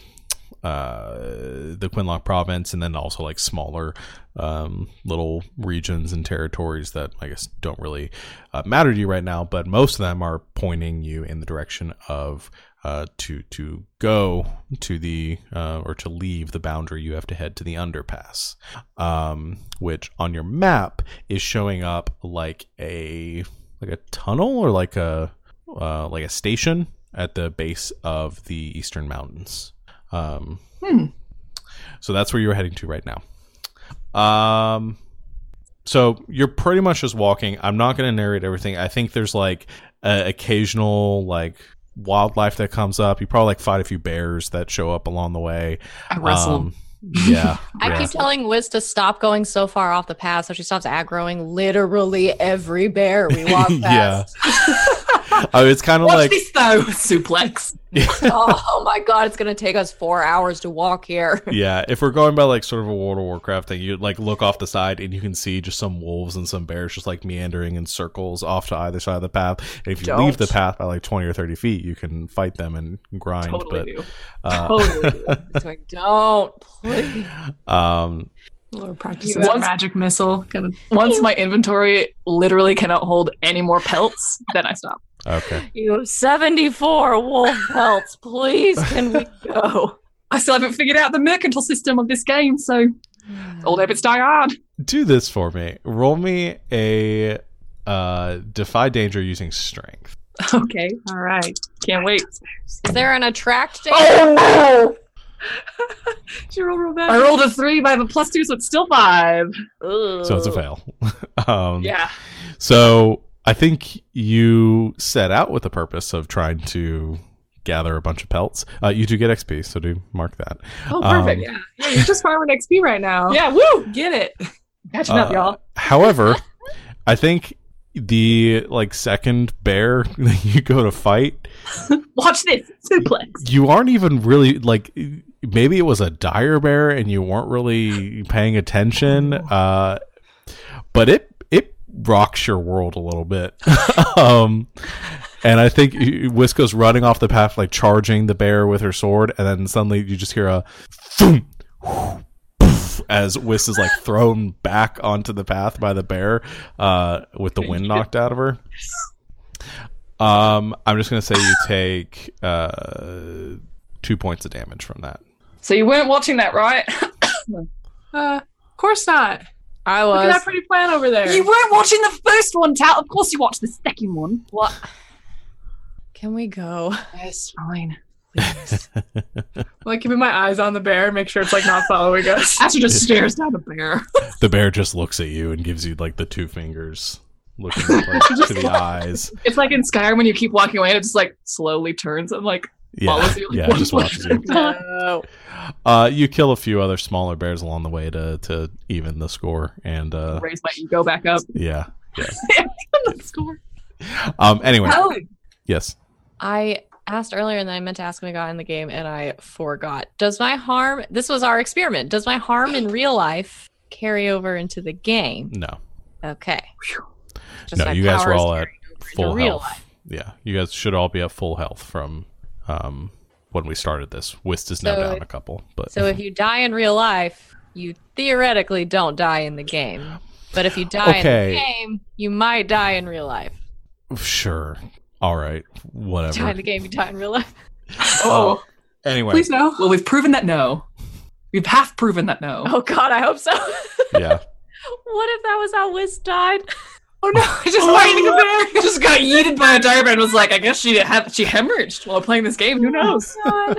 S1: uh, the Quinlock province, and then also like smaller um, little regions and territories that I guess don't really uh, matter to you right now, but most of them are pointing you in the direction of uh, to to go to the uh, or to leave the boundary. You have to head to the underpass, um, which on your map is showing up like a like a tunnel or like a uh, like a station at the base of the eastern mountains. Um,
S6: Hmm.
S1: so that's where you're heading to right now. Um, so you're pretty much just walking. I'm not going to narrate everything. I think there's like a occasional like wildlife that comes up. You probably like fight a few bears that show up along the way.
S6: I wrestle.
S1: Um, yeah,
S3: I
S1: yeah.
S3: keep telling Wiz to stop going so far off the path so she stops aggroing literally every bear we walk
S1: Yeah.
S3: past.
S1: oh, it's kind of
S6: Watch
S1: like
S6: this though, suplex.
S3: oh my god, it's gonna take us four hours to walk here.
S1: yeah. If we're going by like sort of a World of Warcraft thing, you like look off the side and you can see just some wolves and some bears just like meandering in circles off to either side of the path. And if you leave the path by like twenty or thirty feet, you can fight them and grind.
S6: Totally
S1: but
S6: do.
S1: uh,
S6: Totally do.
S3: It's like, don't please.
S1: um,
S9: Or practice
S6: You
S9: a
S6: want-
S9: magic missile. Kind of.
S6: Once my inventory literally cannot hold any more pelts, then I stop.
S1: Okay.
S3: You have 74 wolf pelts. Please, can we go?
S6: I still haven't figured out the mercantile system of this game, so old habits die hard.
S1: Do this for me. Roll me a uh, defy danger using strength.
S6: Okay, all right. Can't wait.
S3: Is there an attract date?
S6: Oh
S9: She rolled real
S6: no!
S9: bad.
S6: I rolled a three, but I have a plus two, so it's still five.
S1: So it's a fail. um,
S6: Yeah.
S1: So I think you set out with the purpose of trying to gather a bunch of pelts. Uh, you do get XP, so do mark that.
S6: Oh, perfect.
S1: Um,
S6: yeah.
S9: Yeah, you're just farming XP right now.
S6: Yeah. Woo! Get it. Catching up,
S1: Uh,
S6: y'all.
S1: However, I think the like second bear that you go to fight,
S6: Watch this suplex.
S1: you aren't even really like maybe it was a dire bear and you weren't really paying attention. Uh, but it it rocks your world a little bit. um, and I think Whisko's running off the path, like charging the bear with her sword, and then suddenly you just hear a thump, poof, as Whisk is like thrown back onto the path by the bear, uh, with the wind knocked out of her. Um, I'm just gonna say you take uh two points of damage from that.
S6: So you weren't watching that, right?
S9: Uh, of course not.
S3: I was.
S9: Look at that pretty plan over there.
S6: you weren't watching the first one, Tal. Of course you watched the second one.
S3: What? Can we go?
S6: Yes, fine.
S9: like keeping my eyes on the bear, make sure it's like not following us.
S6: Astro just stares down the bear.
S1: The bear just looks at you and gives you like the two fingers, looking like, to the eyes.
S6: It's like in Skyrim when you keep walking away and it just like slowly turns and like
S1: Yeah,
S6: follows you. Like,
S1: yeah,
S6: one
S1: just
S6: foot
S1: watches you.
S3: No.
S1: Uh, you kill a few other smaller bears along the way to to even the score, and uh,
S6: Raise my ego back up.
S1: yeah.
S6: Score.
S1: Um. Anyway,
S3: Oh,
S1: yes.
S3: I asked earlier and then I meant to ask when I got in the game and I forgot. Does my harm, this was our experiment, does my harm in real life carry over into the game?
S1: No.
S3: Okay.
S1: no. You guys were all at
S3: carrying over
S1: full
S3: real
S1: health.
S3: life.
S1: Yeah. You guys should all be at full health from um when we started this. Whist is now
S3: So-
S1: down a couple, but
S3: So if you die in real life, you theoretically don't die in the game. But if you die
S1: Okay.
S3: in the game, you might die in real life.
S1: sure, all right, Whatever.
S3: Die
S1: whatever.
S3: in the game, you die in real life.
S6: Oh,
S1: Anyway,
S9: Please no.
S6: well, we've proven that no. We've half proven that no.
S3: Oh God, I hope so.
S1: yeah.
S3: what if that was how Wiz died?
S6: Oh no! I just, I just got yeeted by a diamond. and Was like, I guess she had she hemorrhaged while playing this game. Who knows?
S3: God.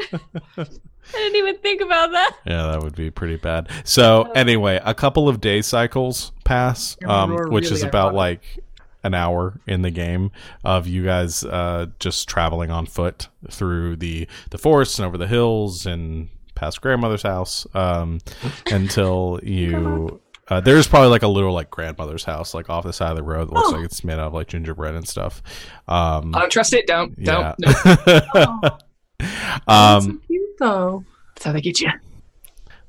S3: I didn't even think about that.
S1: Yeah, that would be pretty bad. So anyway, a couple of day cycles pass, um,
S6: You're
S1: which is about
S6: ironic.
S1: like an hour in the game of you guys uh, just traveling on foot through the the forest and over the hills and past grandmother's house um, until you. Uh, there's probably like a little like grandmother's house like off the side of the road that looks
S6: Oh.
S1: like it's made out of like gingerbread and stuff. Um,
S6: I don't trust it. Don't.
S1: yeah.
S6: Don't. No.
S1: um,
S9: so cute though.
S6: That's how they get you.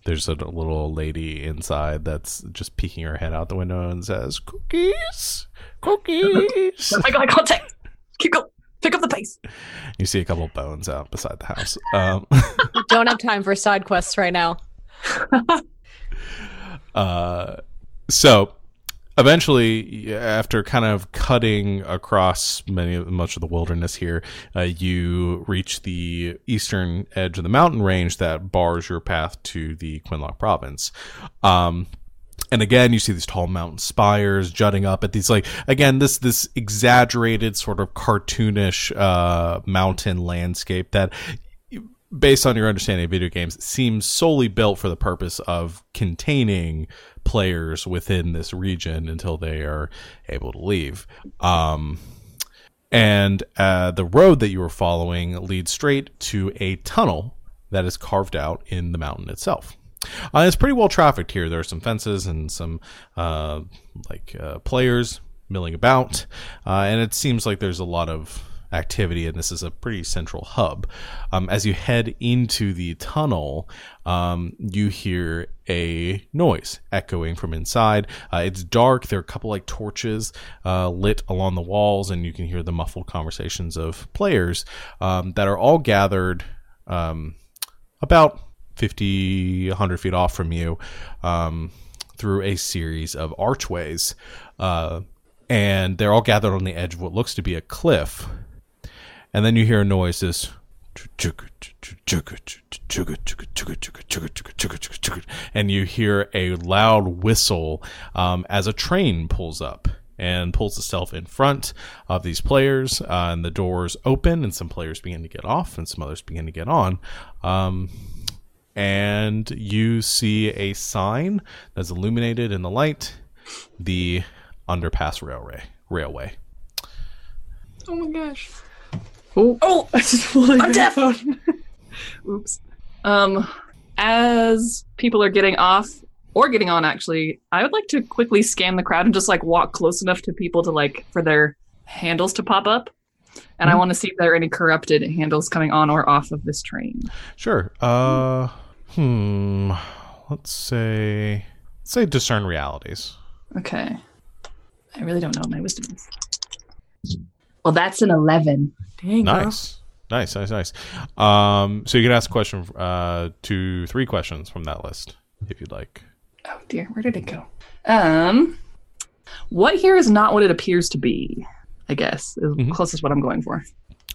S1: there's a little lady inside that's just peeking her head out the window and says, "Cookies, cookies."
S6: I got contact. Keep going. Pick up the pace.
S1: you see a couple of bones out beside the house. Um,
S3: don't have time for side quests right now.
S1: Uh, so eventually, after kind of cutting across many much of the wilderness here, uh, you reach the eastern edge of the mountain range that bars your path to the Quinlock province. Um, and again, you see these tall mountain spires jutting up at these like again this this exaggerated sort of cartoonish uh, mountain landscape that based on your understanding of video games, seems solely built for the purpose of containing players within this region until they are able to leave. Um, and uh, the road that you are following leads straight to a tunnel that is carved out in the mountain itself. Uh, it's pretty well trafficked here. There are some fences and some uh, like uh, players milling about, uh, and it seems like there's a lot of activity, and this is a pretty central hub. Um, as you head into the tunnel, um, you hear a noise echoing from inside. Uh, it's dark. There are a couple like torches uh, lit along the walls, and you can hear the muffled conversations of players um, that are all gathered um, about 50, 100 feet off from you um, through a series of archways. Uh, and they're all gathered on the edge of what looks to be a cliff. And then you hear a noise this and you hear a loud whistle um, as a train pulls up and pulls itself in front of these players uh, and the doors open and some players begin to get off and some others begin to get on um, and you see a sign that's illuminated in the light the underpass railway railway
S9: Oh my gosh.
S6: Oh,
S9: Oh, I just pulled
S6: I'm deaf. Oops. Um, as people are getting off or getting on, actually, I would like to quickly scan the crowd and just like walk close enough to people to like for their handles to pop up. And I want to see if there are any corrupted handles coming on or off of this train.
S1: Sure. Uh, hmm. Let's say, let's say discern realities.
S6: Okay. I really don't know what my wisdom is. Well, that's an 11.
S9: Dang. girl.
S1: Nice. Nice, nice, nice. Um, so you can ask a question, uh, two, three questions from that list if you'd like.
S6: Oh dear, where did it go? Um, what here is not what it appears to be. I guess is
S1: Mhm.
S6: closest what I'm going for.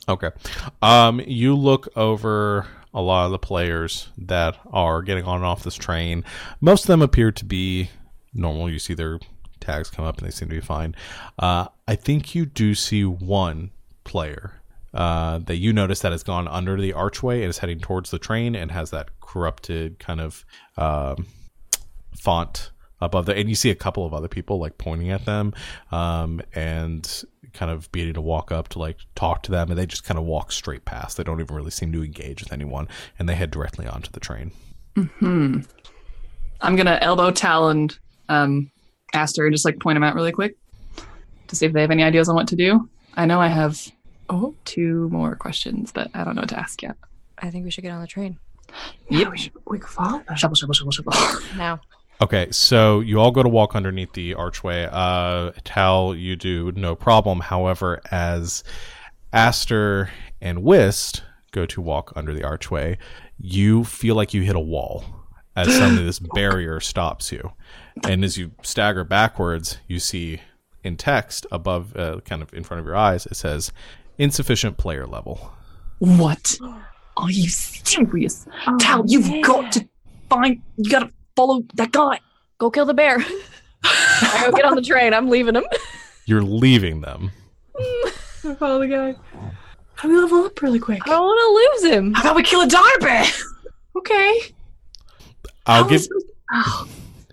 S1: Okay. Um, you look over a lot of the players that are getting on and off this train. Most of them appear to be normal. You see their tags come up and they seem to be fine. Uh, I think you do see one player uh, that you notice that has gone under the archway and is heading towards the train and has that corrupted kind of um, font above there. And you see a couple of other people like pointing at them um, and kind of beginning to walk up to like talk to them. And they just kind of walk straight past. They don't even really seem to engage with anyone. And they head directly onto the train.
S6: Hmm. I'm gonna elbow Talon, um, Aster, and just like point them out really quick to see if they have any ideas on what to do. I know I have
S9: Oh,
S6: two more questions, but I don't know what to ask yet.
S3: I think we should get on the train
S6: Yep.
S9: we, should, we could follow them.
S6: Shovel, shovel, shovel, shovel.
S3: now.
S1: Okay, so you all go to walk underneath the archway. Uh, Tal, you do no problem. However, as Aster and Whist go to walk under the archway, you feel like you hit a wall as suddenly this barrier stops you. And as you stagger backwards, you see in text above, uh, kind of in front of your eyes, it says insufficient player level.
S6: What? Are you serious?
S9: Oh,
S6: Tal, you've got to find. You gotta follow that guy.
S3: Go kill the bear. I go get on the train. I'm leaving him.
S1: You're leaving them.
S9: Follow the guy. How do we level up really quick?
S3: I don't want to lose him.
S6: How about we kill a dire bear?
S9: Okay.
S1: I'll
S9: How
S1: give.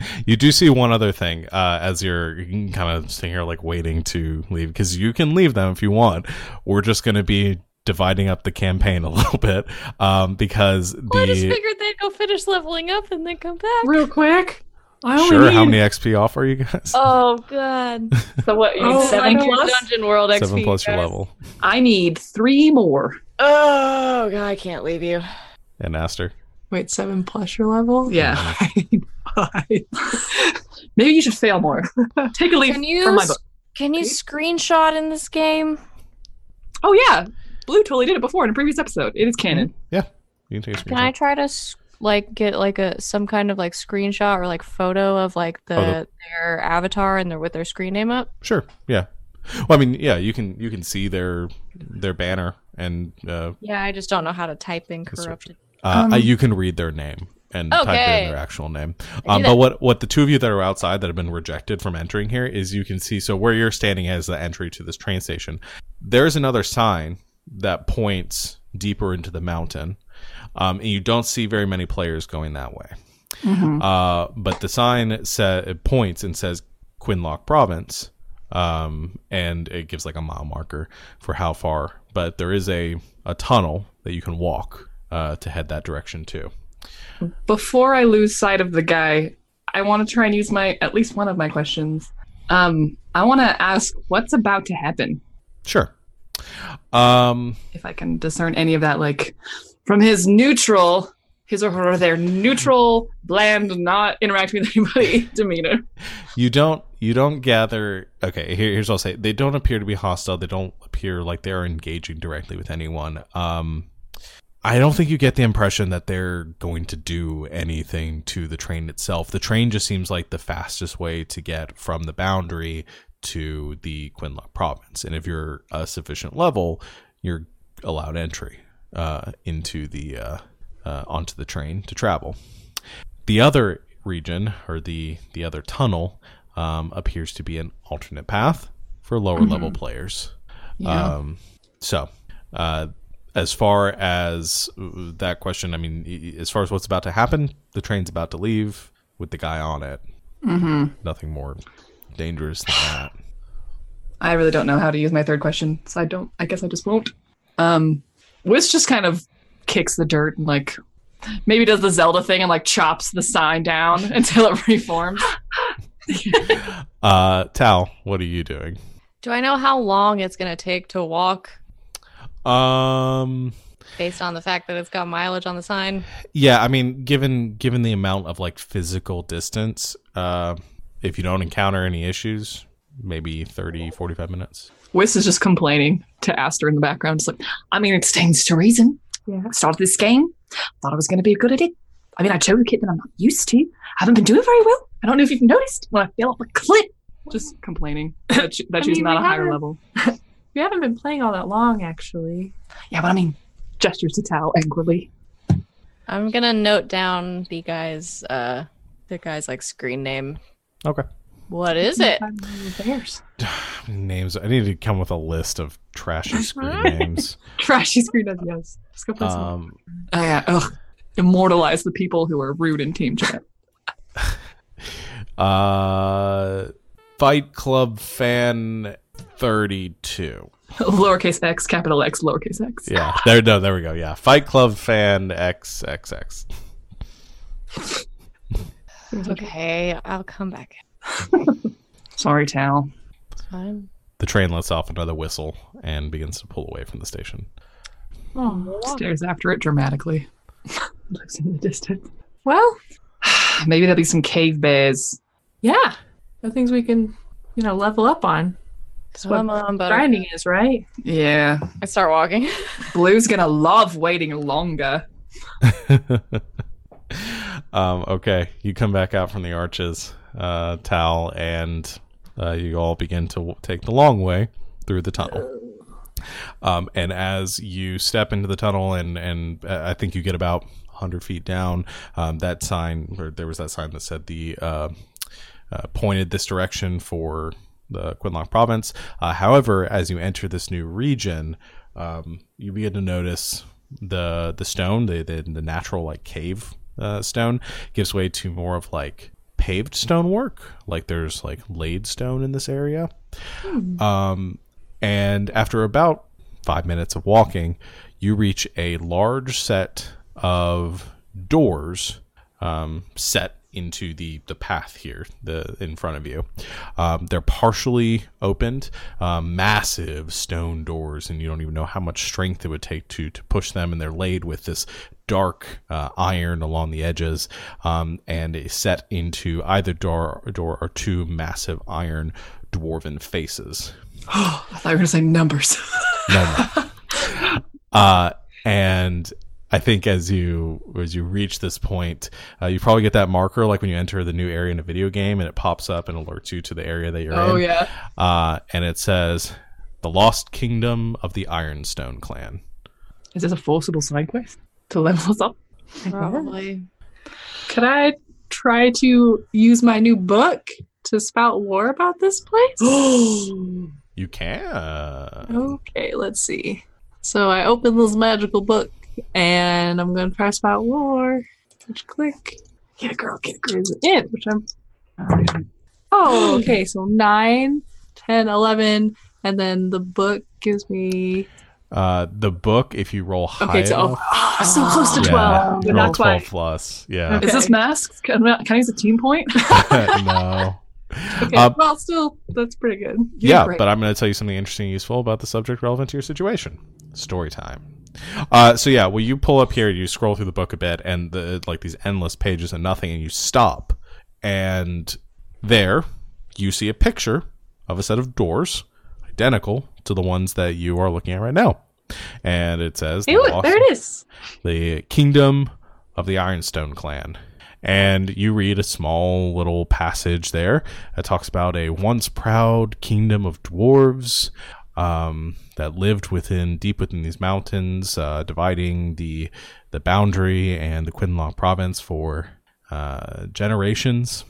S9: Is-
S1: You do see one other thing uh, as you're kind of sitting here, like waiting to leave, because you can leave them if you want. We're just going to be dividing up the campaign a little bit um, because
S3: I just
S1: the
S3: figured they'd go finish leveling up and then come back.
S9: real quick. I only
S1: sure.
S9: need
S1: How many XP off are you guys?
S3: Oh god.
S6: So what? You need
S9: Oh,
S6: seven plus.
S3: Dungeon World XP.
S1: Seven plus your level.
S6: I need three more.
S3: Oh god, I can't leave you.
S1: And Aster.
S9: wait seven plus your level.
S6: Yeah. Maybe you should fail more. Take a leaf
S3: Can you
S6: from my book.
S3: Can you screenshot in this game?
S6: Oh yeah, Blue totally did it before in a previous episode. It is canon.
S1: Yeah, you can take a screenshot.
S3: Can I try to like get like a some kind of like screenshot or like photo of like the
S1: Oh, the-
S3: their avatar and their with their screen name up?
S1: Sure. Yeah. Well, I mean, yeah. You can you can see their their banner and uh,
S3: Yeah, I just don't know how to type in corrupted.
S1: uh,
S9: Um,
S1: uh, you can read their name and type
S3: Okay.
S1: in their actual name. Um, but what what the two of you that are outside that have been rejected from entering here is you can see. So where you're standing is the entry to this train station, there's another sign that points deeper into the mountain, um, and you don't see very many players going that way. Uh, but the sign sa- points and says Quinlock Province, um, and it gives like a mile marker for how far. But there is a a tunnel that you can walk uh, to head that direction too.
S6: Before I lose sight of the guy, I want to try and use my at least one of my questions. Um, I want to ask what's about to happen.
S1: Sure. Um,
S6: If I can discern any of that, like from his neutral, his or her their neutral, bland, not interacting with anybody demeanor.
S1: you don't you don't gather. Okay, here, here's what I'll say. They don't appear to be hostile. They don't appear like they're engaging directly with anyone. Um, I don't think you get the impression that they're going to do anything to the train itself. The train just seems like the fastest way to get from the boundary to the Quinlock province. And if you're a sufficient level, you're allowed entry uh, into the uh, uh, onto the train to travel. The other region or the the other tunnel um, appears to be an alternate path for lower level players.
S6: Yeah.
S1: Um, so, uh, as far as that question, I mean, y- y- as far as what's about to happen, the train's about to leave with the guy on it.
S6: mm-hmm.
S1: Nothing more dangerous than that.
S6: I really don't know how to use my third question, so I don't. I guess I just won't. Um, Whist just kind of kicks the dirt and like maybe does the Zelda thing and like chops the sign down until it reforms.
S1: Uh, Tal, what are you doing?
S3: Do I know how long it's gonna take to walk
S1: Um,
S3: based on the fact that it's got mileage on the sign?
S1: yeah, I mean, given given the amount of like physical distance, uh, if you don't encounter any issues, maybe 30, 45 minutes.
S6: Whist is just complaining to Aster in the background, It's like, I mean, it stands to reason.
S9: Yeah.
S6: Started this game, thought I was going to be good at it. I mean, I chose a kit that I'm not used to. I haven't been doing very well. I don't know if you've noticed when I fell off a cliff. Just complaining that, she, that she's
S9: mean,
S6: not a higher
S9: haven't-
S6: level.
S9: We haven't been playing all that long, actually.
S6: Yeah, but I mean, gestures to Tal angrily.
S3: I'm gonna note down the guy's uh the guy's like screen name.
S1: Okay.
S3: What is it?
S9: Bears.
S1: Names. I need to come with a list of trashy screen names.
S9: Trashy screen names. yes. Let's go play some.
S1: Um,
S6: Oh, yeah. Ugh. Immortalize the people who are rude in team chat.
S1: uh, Fight Club fan thirty-two.
S6: lowercase x, capital X, lowercase x.
S1: Yeah, there. No, there we go. Yeah, Fight Club fan XXX.
S3: Okay, I'll come back.
S6: Sorry, Tal.
S3: It's fine.
S1: The train lets off another whistle and begins to pull away from the station.
S9: Oh,
S6: Stares after it dramatically. Looks in the distance.
S9: well,
S6: Maybe there'll be some cave bears.
S9: yeah. The things we can, you know, level up on. That's what
S3: Come on, Buttercup.
S9: grinding is, right?
S6: Yeah.
S3: I start walking.
S6: Blue's gonna love waiting longer.
S1: um, okay, you come back out from the arches, uh, Tal, and uh, you all begin to w- take the long way through the tunnel. Um, and as you step into the tunnel, and and uh, I think you get about 100 feet down, um, that sign, or there was that sign that said the uh, uh, pointed this direction for the Quinlock province. Uh, however, as you enter this new region, um, you begin to notice the the stone, the the, the natural like cave uh, stone, gives way to more of like paved stonework. Like there's like laid stone in this area. Um, and after about five minutes of walking, you reach a large set of doors um, set into the the path here the in front of you um, they're partially opened um, massive stone doors and you don't even know how much strength it would take to to push them and they're laid with this dark uh, iron along the edges um, and set into either door door or two massive iron dwarven faces Oh,
S6: I thought you were gonna say numbers.
S1: no, no. uh, and I think as you as you reach this point, uh, you probably get that marker like when you enter the new area in a video game, and it pops up and alerts you to the area that you're
S6: oh
S1: in.
S6: Oh yeah.
S1: Uh, and it says the Lost Kingdom of the Ironstone Clan.
S6: Is this a forcible side quest to level us up?
S3: Probably.
S9: Could I try to use my new book to spout lore about this place?
S1: You can.
S9: okay, let's see. So I open this magical book and I'm gonna try spout lore. Which click. Get a girl, get a girl. Is it in? Which I'm Oh, okay, so 9, 10, 11, and then the book gives me
S1: Uh, the book, if you roll high
S9: Okay, so oh,
S1: enough,
S9: ah, so close to
S1: yeah,
S9: 12, but
S1: roll
S9: not
S1: 12
S9: 12.
S1: plus. Yeah.
S9: Okay.
S6: Is this masks? Can I, can I use a team point?
S1: no.
S9: Okay,
S1: Uh,
S9: well, still, that's pretty good.
S1: yeah,
S6: great.
S1: but I'm going to tell you something interesting and useful about the subject relevant to your situation. Story time. Uh, so yeah, well, you pull up here, you scroll through the book a bit, and the like these endless pages and nothing, and you stop, and there you see a picture of a set of doors identical to the ones that you are looking at right now, and it says
S9: Hey,
S1: the
S9: look, there it is.
S1: the kingdom of the Ironstone clan. And you read a small little passage there that talks about a once proud kingdom of dwarves um, that lived within deep within these mountains, uh, dividing the the boundary and the Quinlock province for uh, generations.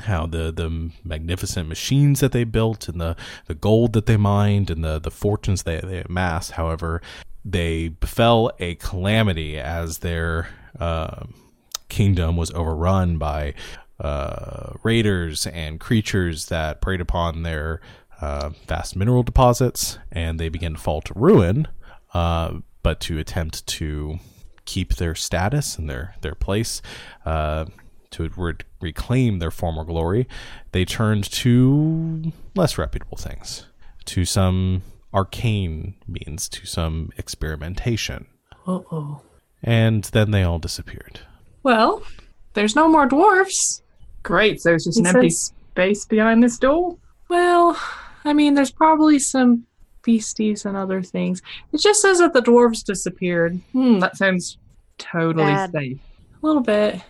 S1: How the the magnificent machines that they built and the, the gold that they mined and the, the fortunes they, they amassed, however, they befell a calamity as their uh, kingdom was overrun by uh, raiders and creatures that preyed upon their uh, vast mineral deposits, and they began to fall to ruin. Uh, but to attempt to keep their status and their their place, uh, to re- reclaim their former glory, they turned to less reputable things, to some arcane means, to some experimentation,
S9: Uh oh.
S1: and then they all disappeared.
S9: Well, there's no more dwarfs.
S6: Great. So it's just
S9: It
S6: an empty
S9: says-
S6: space behind this door.
S9: Well, I mean, there's probably some beasties and other things. It just says that the dwarves disappeared.
S6: Hmm, that sounds totally
S3: Bad.
S6: safe.
S9: A little bit.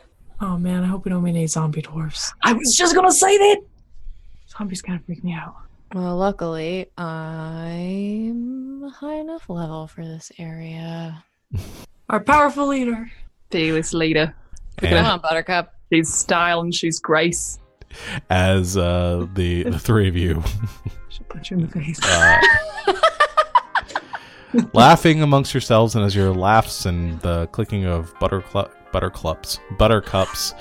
S9: Oh man, I hope we don't meet any zombie dwarves.
S6: I was just gonna say that.
S9: Zombies kind of freak me out.
S3: Well, luckily, I'm a high enough level for this area.
S9: Our powerful leader.
S6: Fearless leader.
S1: And
S3: Come on, Buttercup.
S6: She's style and she's grace.
S1: As uh, the the three of you
S6: She'll punch you in the face.
S1: uh, laughing amongst yourselves, and as your laughs and the clicking of butterclu- buttercups, buttercups,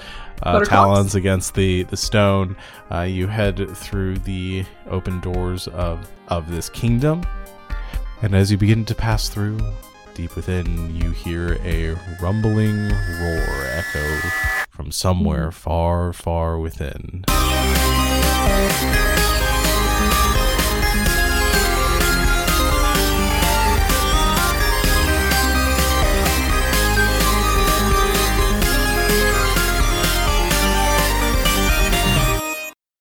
S1: uh,
S9: Buttercups.
S1: talons against the the stone, uh, you head through the open doors of of this kingdom, and as you begin to pass through. Deep within, you hear a rumbling roar echo from somewhere mm-hmm. far, far within.